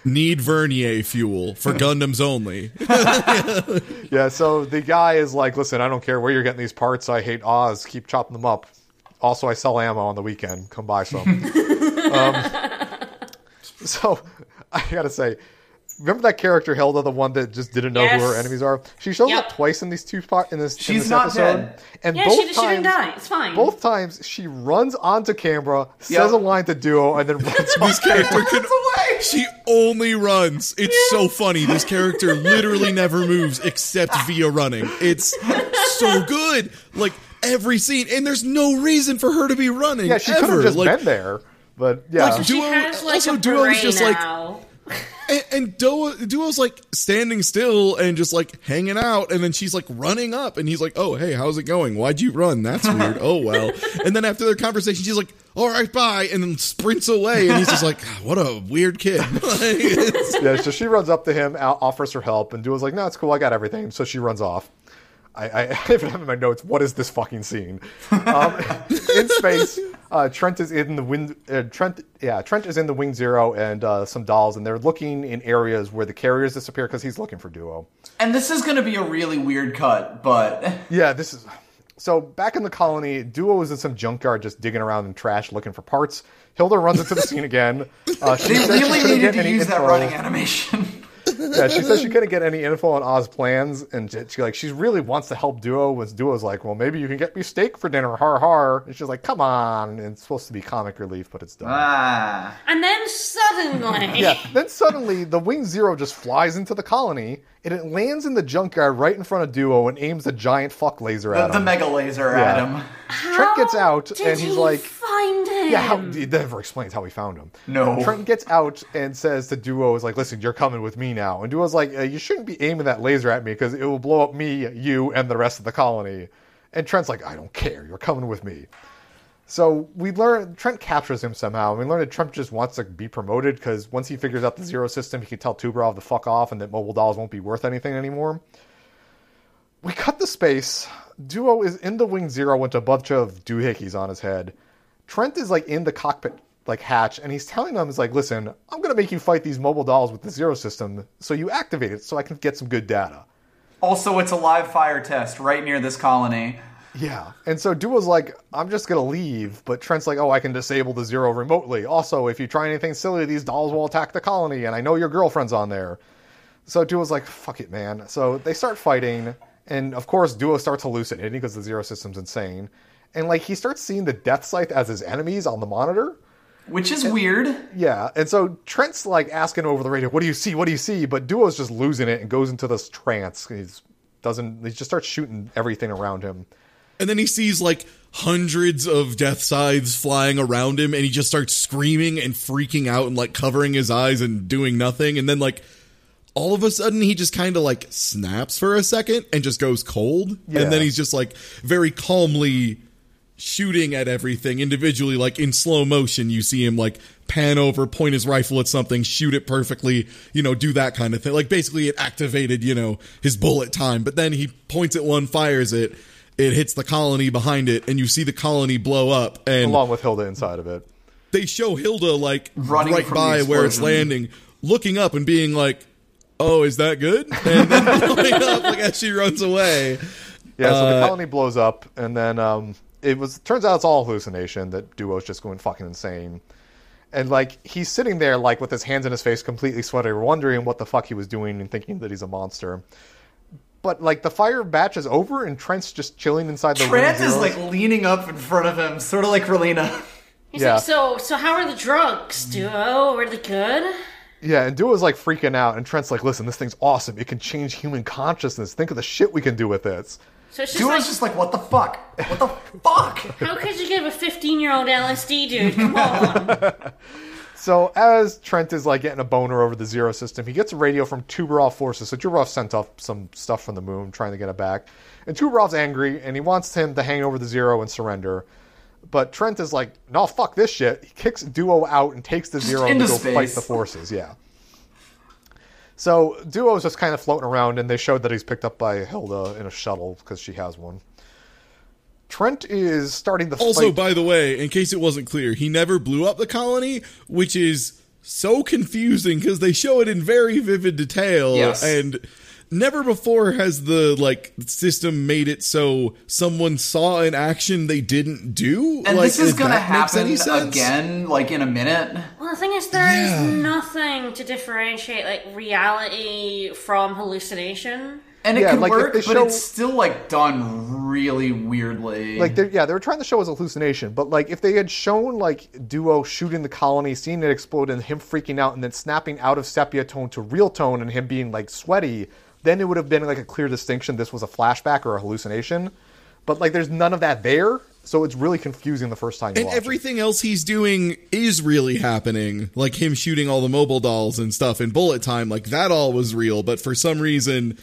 Need Vernier fuel for Gundams only. yeah, so the guy is like, listen, I don't care where you're getting these parts. I hate Oz. Keep chopping them up. Also, I sell ammo on the weekend. Come buy some. um, so, I gotta say, remember that character Hilda, the one that just didn't know who her enemies are. She shows Yep. up twice in these two part in this. in this not episode, dead. and Yeah, both she, she didn't die. It's fine. both times she runs onto camera, says Yep. a line to Duo, and then runs off. This character can away. She only runs. It's so funny. This character literally never moves except via running. It's so good. Like every scene, and there's no reason for her to be running. Yeah, she could have just like, been there, but yeah. Like, she Duo- has like also a Duo's beret just, like. And, and Duo, Duo's like standing still and just like hanging out, and then she's like running up, and he's like, "Oh, hey, how's it going? Why'd you run? That's weird. oh well." And then after their conversation, she's like, "All right, bye," and then sprints away, and he's just like, "What a weird kid." Like, yeah, so she runs up to him, offers her help, and Duo's like, "No, it's cool, I got everything." So she runs off. I, I, even have in my notes, "What is this fucking scene?" Um, in space, uh, Trent is in the wind. Uh, Trent, yeah, Trent is in the Wing Zero and uh, some dolls, and they're looking in areas where the carriers disappear because he's looking for Duo. And this is going to be a really weird cut, but Yeah, this is. So back in the colony, Duo is in some junkyard just digging around in trash looking for parts. Hilda runs into the scene again. Uh, she they really needed to use that running animation. Yeah, she says she couldn't get any info on Oz plans, and she- she like she really wants to help Duo. Was Duo's like, well, maybe you can get me steak for dinner, har har. And she's like, come on. And it's supposed to be comic relief, but it's done. ah. And then suddenly, Yeah. Then suddenly, the Wing Zero just flies into the colony, and it lands in the junkyard right in front of Duo and aims a giant fuck laser The, at him. the mega laser Yeah. at him. Trent gets out, did and he's he like, find him. Yeah, how, he never explains how he found him. No. Trent gets out and says to Duo, "Is like, listen, you're coming with me now." And Duo's like, uh, "You shouldn't be aiming that laser at me because it will blow up me, you, and the rest of the colony." And Trent's like, "I don't care. You're coming with me." So we learn Trent captures him somehow, and we learn that Trent just wants to be promoted because once he figures out the zero system, he can tell Tubarov to fuck off and that mobile dolls won't be worth anything anymore. We cut the space. Duo is in the wing zero with a bunch of doohickeys on his head. Trent is like in the cockpit like hatch, and he's telling them, "Is like, listen, I'm gonna make you fight these mobile dolls with the zero system, so you activate it, so I can get some good data." Also, it's a live fire test right near this colony. Yeah. And so Duo's like, I'm just going to leave. But Trent's like, oh, I can disable the zero remotely. Also, if you try anything silly, these dolls will attack the colony. And I know your girlfriend's on there. So Duo's like, fuck it, man. So they start fighting. And of course, Duo starts hallucinating because the zero system's insane. And like, he starts seeing the Death Scythe as his enemies on the monitor. Which is weird. Yeah. And so Trent's like asking over the radio, what do you see? What do you see? But Duo's just losing it and goes into this trance. He's doesn't, he just starts shooting everything around him. And then he sees like hundreds of death scythes flying around him, and he just starts screaming and freaking out and like covering his eyes and doing nothing. And then like all of a sudden, he just kind of like snaps for a second and just goes cold. Yeah. And then he's just like very calmly shooting at everything individually, like in slow motion. You see him like pan over, point his rifle at something, shoot it perfectly, you know, do that kind of thing. Like basically, it activated, you know, his bullet time. But then he points at one, fires it, it hits the colony behind it, and you see the colony blow up. And along with Hilda inside of it. they show Hilda like Running right by where it's landing, looking up and being like, "Oh, is that good?" And then blowing up like as she runs away. Yeah, so the Uh, colony blows up, and then um, it was turns out it's all hallucination. That Duo's just going fucking insane, and like he's sitting there like with his hands in his face, completely sweaty, wondering what the fuck he was doing and thinking that he's a monster. But like the fire batch is over, and Trent's just chilling inside the. Room. Trent Wing is like leaning up in front of him, sort of like Relena. He's Yeah. like, so, so how are the drugs, Duo? Were oh, they good? yeah, and Duo's like freaking out, and Trent's like, "Listen, this thing's awesome. It can change human consciousness. Think of the shit we can do with this." So it's just Duo's like, just like, what the fuck? What the fuck? how could you give a 15 year old LSD dude? Come on. So as Trent is like getting a boner over the zero system, he gets a radio from Tubarov forces. So Tubarov sent off some stuff from the moon, trying to get it back. And Tubarov's angry, and he wants him to hang over the zero and surrender. But Trent is like, no, fuck this shit. He kicks Duo out and takes the zero to into go space. fight the forces. Yeah. So Duo's just kind of floating around, and they showed that he's picked up by Hilda in a shuttle because she has one. Trent is starting the Also, fight. by the way, in case it wasn't clear, he never blew up the colony, which is so confusing because they show it in very vivid detail Yes. and never before has the like system made it so someone saw an action they didn't do And like this is gonna happen again, like in a minute. Well, the thing is, there is Yeah. nothing to differentiate like reality from hallucination. And it Yeah, could like, if work, they but show- it's still like done really weirdly. Like, they're, yeah, they were trying to show as a hallucination, but like if they had shown like Duo shooting the colony, seeing it explode, and him freaking out, and then snapping out of sepia tone to real tone, and him being like sweaty, then it would have been like a clear distinction. This was a flashback or a hallucination. But like, there's none of that there, so it's really confusing the first time you And watch it. everything else he's doing is really happening. Like him shooting all the mobile dolls and stuff in bullet time, like that all was real, but for some reason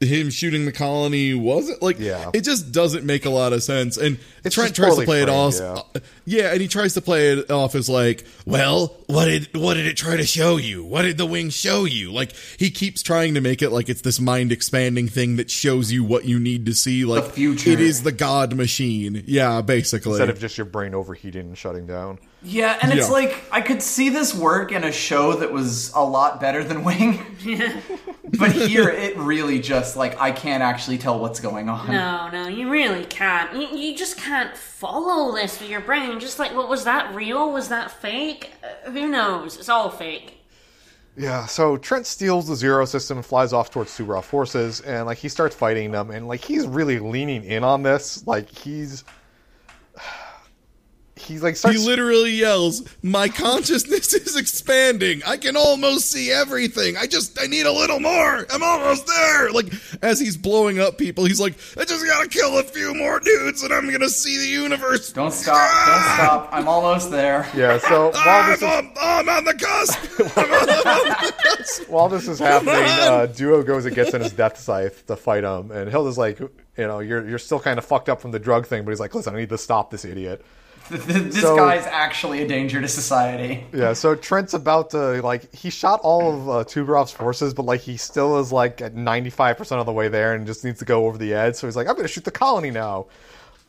him shooting the colony wasn't like Yeah. it just doesn't make a lot of sense and It's Trent tries to poorly play it off yeah. Uh, yeah and he tries to play it off as like well what did what did it try to show you what did the wing show you like he keeps trying to make it like it's this mind expanding thing that shows you what you need to see like future. it is the god machine yeah basically instead of just your brain overheating and shutting down. Yeah, and it's Yeah. like I could see this work in a show that was a lot better than Wing. but here it really just like I can't actually tell what's going on. No, no, you really can't. You, you just can't follow this with your brain. Just like, what was that real? Was that fake? Uh, who knows? It's all fake. Yeah, so Trent steals the Zero system and flies off towards Tubarov forces, and like he starts fighting them, and like he's really leaning in on this. Like he's he's like He literally yells, "My consciousness is expanding. I can almost see everything. I just I need a little more. I'm almost there." Like as he's blowing up people, he's like, "I just got to kill a few more dudes and I'm going to see the universe." Don't stop, don't stop. I'm almost there. yeah. So while I'm this is on, I'm on the cusp. I'm on the cusp. while this is happening, uh, Duo goes and gets in his death scythe to fight him, and Hilda's like, you know, you're you're still kind of fucked up from the drug thing, but he's like, listen, I need to stop this idiot. This So- guy's actually a danger to society. Yeah, so Trent's about to like he shot all of uh, Tubarov's forces, but like he still is like at ninety five percent of the way there and just needs to go over the edge. So he's like, I'm going to shoot the colony now.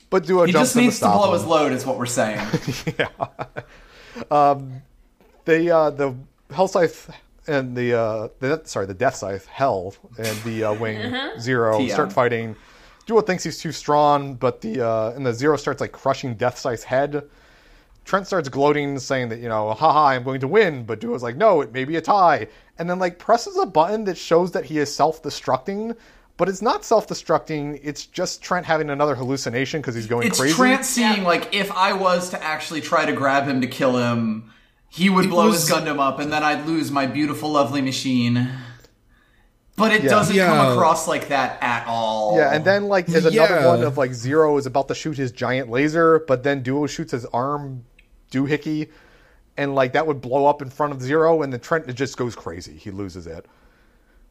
But Duo He just needs to to blow him. his load, is what we're saying. They uh, the Hell Scythe and the uh, the sorry the Death Scythe Hell and the uh, Wing Zero TM. start fighting. Duo thinks he's too strong, but the uh, and the Zero starts like crushing Death Scythe's head. Trent starts gloating, saying that you know, haha, I'm going to win. But Duo's like, no, it may be a tie, and then like presses a button that shows that he is self-destructing. But it's not self-destructing. It's just Trent having another hallucination because he's going It's crazy. Trent seeing, like, if I was to actually try to grab him to kill him, he would blow was- his Gundam up, and then I'd lose my beautiful, lovely machine. But it Yeah. doesn't Yeah. come across like that at all. Yeah, and then like there's another Yeah. one of like Zero is about to shoot his giant laser, but then Duo shoots his arm doohickey, and like that would blow up in front of Zero, and then Trent just goes crazy. He loses it,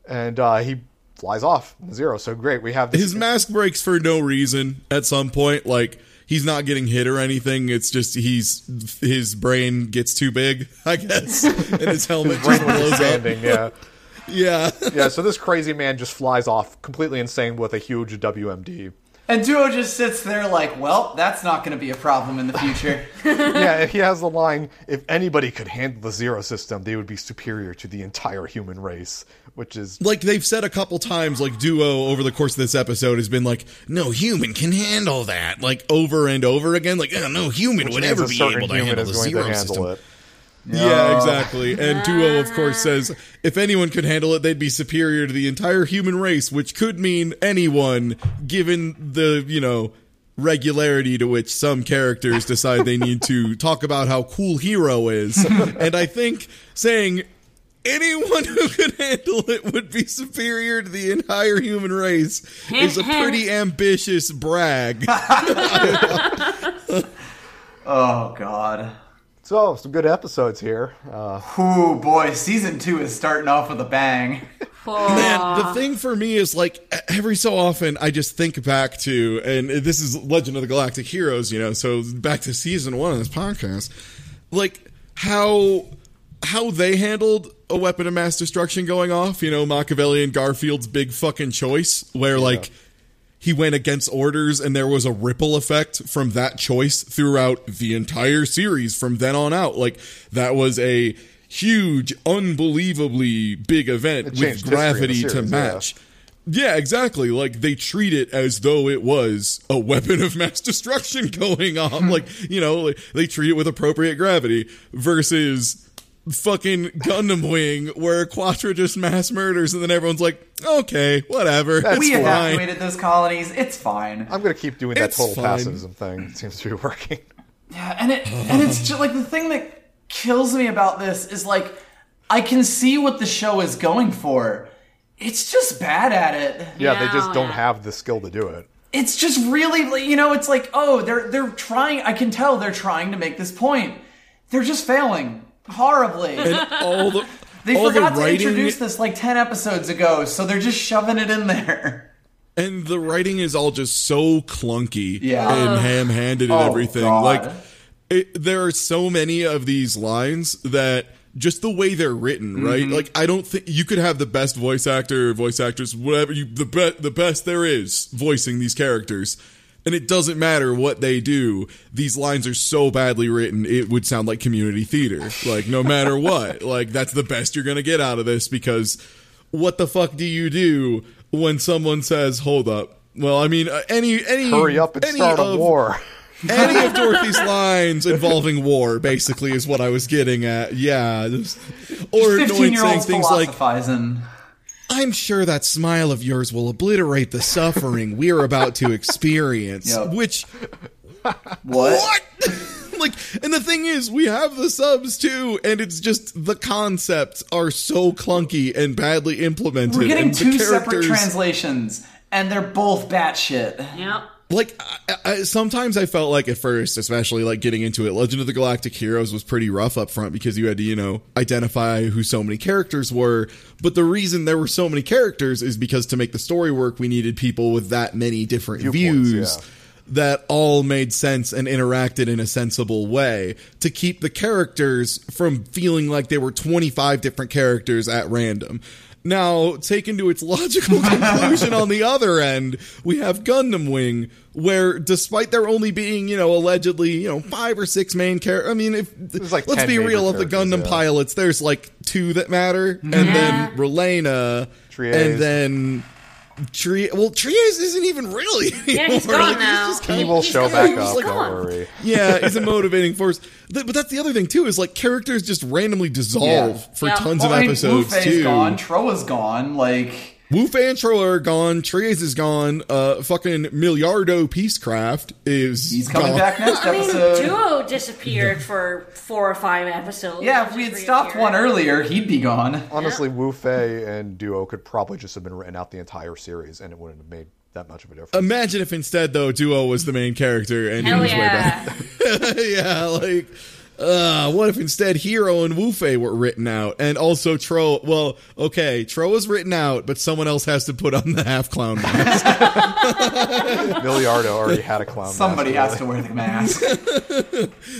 and uh, he flies off Zero. So great, we have this. His mask breaks for no reason at some point. Like he's not getting hit or anything. It's just he's his brain gets too big, I guess, and his helmet just blows up. Yeah, Yeah. yeah. So this crazy man just flies off, completely insane, with a huge WMD. And Duo just sits there like, well, that's not going to be a problem in the future. yeah, and he has the line: "If anybody could handle the Zero system, they would be superior to the entire human race," which is like they've said a couple times like duo over the course of this episode has been like no human can handle that like over and over again like oh, no human which would ever be able to handle the zero to handle system it. Yeah exactly and duo of course ah. says if anyone could handle it they'd be superior to the entire human race which could mean anyone given the you know regularity to which some characters decide they need to talk about how cool hero is and i think saying anyone who could handle it would be superior to the entire human race is a pretty ambitious brag. oh, God. So, some good episodes here. Uh, Ooh, boy, season two is starting off with a bang. Man, the thing for me is like every so often I just think back to, and this is Legend of the Galactic Heroes, you know, so back to season one of this podcast, like how how they handled a weapon of mass destruction going off, you know, Machiavelli and Garfield's big fucking choice, where like he went against orders and there was a ripple effect from that choice throughout the entire series from then on out. Like that was a huge, unbelievably big event with history of the gravity to series, match. Yeah, exactly. Like they treat it as though it was a weapon of mass destruction going on. Hmm. like, you know, like, they treat it with appropriate gravity versus fucking Gundam Wing where Quatre just mass murders and then everyone's like, okay, whatever. That's we fine. evacuated those colonies. It's fine. I'm gonna keep doing that It's total fine. pacifism thing. It seems to be working. Yeah, and it and it's just like the thing that kills me about this is like I can see what the show is going for. It's just bad at it. Yeah, they just Yeah, don't yeah. have the skill to do it. It's just really you know, it's like, oh, they're they're trying I can tell they're trying to make this point. They're just failing horribly. And all the They all forgot the to introduce this like 10 episodes ago, so they're just shoving it in there. and the writing is all just so clunky Yeah. and ham-handed and Oh, everything. God. Like it, there are so many of these lines that just the way they're written, right? Mm-hmm. Like I don't think you could have the best voice actor, voice actress, whatever you the be, the best there is voicing these characters. And it doesn't matter what they do. These lines are so badly written, it would sound like community theater. Like no matter what, like that's the best you're going to get out of this because what the fuck do you do when someone says, "Hold up"? Well, I mean, uh, any any Hurry up and any start a of- war. any of Dorothy's lines involving war, basically, is what I was getting at. Yeah, just- or 15 annoying saying things like, philosophizing. "I'm sure that smile of yours will obliterate the suffering we're about to experience." Yep. Which what? what? like, and the thing is, we have the subs too, and it's just the concepts are so clunky and badly implemented. We're getting and the two separate translations, and they're both batshit. Yep. Like I, I, sometimes I felt like at first, especially like getting into it, Legend of the Galactic Heroes was pretty rough up front because you had to, you know, identify who so many characters were. But the reason there were so many characters is because to make the story work, we needed people with that many different Viewpoints, views. yeah. That all made sense and interacted in a sensible way to keep the characters from feeling like they were 25 different characters at random. Now, taken to its logical conclusion on the other end, we have Gundam Wing, where despite there only being, you know, allegedly, you know, five or six main characters, I mean, if like let's be real, of the Gundam yeah. pilots, there's like two that matter, and then Relena, Treize. and then Tri. Well, Treize isn't even really. Yeah, he's anymore. gone Like, now. just He kind will He's show gone. back He's up. like, Don't worry. yeah, he's a motivating force. Th- But that's the other thing too is like characters just randomly dissolve Yeah. for Yeah. tons Well, of I mean, episodes Wufei's too. gone, Trowa's gone, like Wufei and Trowa are gone. Treize is gone. Uh, fucking Milliardo Peacecraft is he's coming gone. back next episode. I mean. Duo disappeared for four or five episodes. yeah, if we had stopped one earlier, he'd be gone. Honestly, Wufei and Duo could probably just have been written out the entire series, and it wouldn't have made that much of a difference. Imagine if instead though Duo was the main character and Hell he was way better. yeah, like uh, what if instead Heero and Wufei were written out and also Tro? Well, okay, Tro was written out, but someone else has to put on the half clown mask. Milliardo already had a clown. Somebody mask has to wear the mask.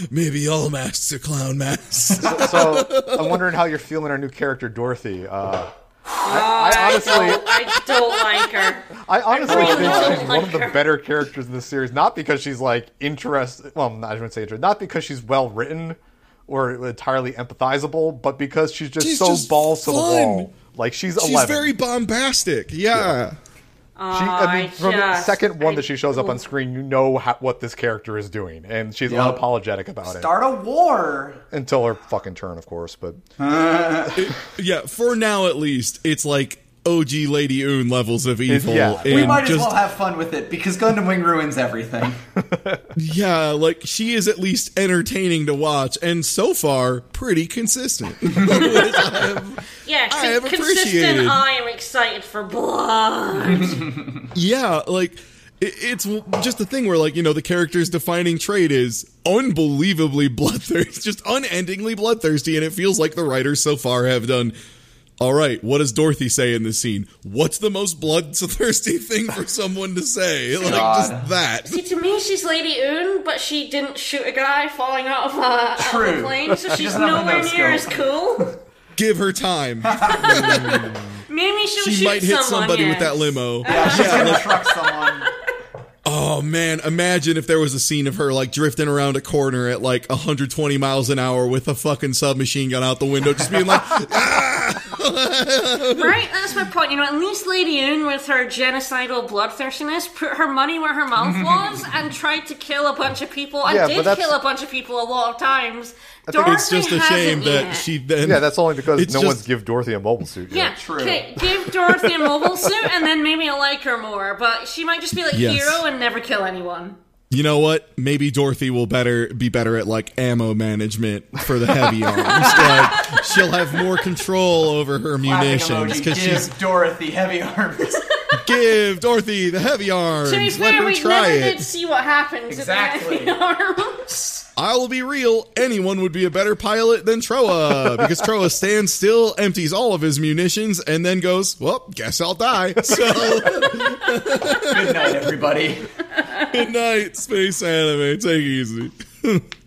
Maybe all masks are clown masks. so I'm wondering how you're feeling our new character Dorothy. Uh, I, I honestly, I don't like her. I honestly really think don't she's like one of the her. better characters in the series. Not because she's like interesting. Well, not I wouldn't say interesting. Not because she's well written or entirely empathizable, but because she's just She's so just balls to the fun. wall. Like she's She's 11. very bombastic. Yeah. She, I mean, I from the second one I- that she shows up on screen, you know how, what this character is doing, and she's Yep. unapologetic about it. Start a war. until her fucking turn, of course. But Yeah, for now at least, it's like OG Lady Une levels of evil. yeah. We might as just, well have fun with it because Gundam Wing ruins everything. Yeah, like she is at least entertaining to watch, and so far pretty consistent. Yeah, I have appreciated. consistent. I am excited for blood. yeah, like it's just the thing where like you know the character's defining trait is unbelievably bloodthirsty, just unendingly bloodthirsty, and it feels like the writers so far have done. All right, what does Dorothy say in this scene? What's the most bloodthirsty thing for someone to say? Like God. just that. See, to me, she's Lady Une, but she didn't shoot a guy falling out of a, out of a plane, so she's nowhere enough near as cool. Give her time. Maybe she'll She shoot might hit someone, somebody with that limo. Yeah, she's gonna truck someone. Oh man, imagine if there was a scene of her like drifting around a corner at like 120 miles an hour with a fucking submachine gun out the window, just being like, ah! Right? That's my point. You know, at least Lady Une, with her genocidal bloodthirstiness, put her money where her mouth was and tried to kill a bunch of people and Yeah, but did that's- kill a bunch of people a lot of times. think It's just a shame hasn't that yet. she then. Yeah, that's only because no just- one's give Dorothy a mobile suit. Yeah, True. okay, give Dorothy a mobile suit, and then maybe I'll like her more. But she might just be like Yes. Heero and never kill anyone. You know what? Maybe Dorothy will better be better at like ammo management for the heavy arms. like she'll have more control over her Laughing munitions because she's Dorothy heavy arms. give Dorothy the heavy arms. To be Let fair, her we try never it. did see what happened Exactly. to the arms. I'll be real. Anyone would be a better pilot than Trowa because Trowa stands still, empties all of his munitions, and then goes, "Well, guess I'll die." So, Good night, everybody. Good night, space anime. Take it easy.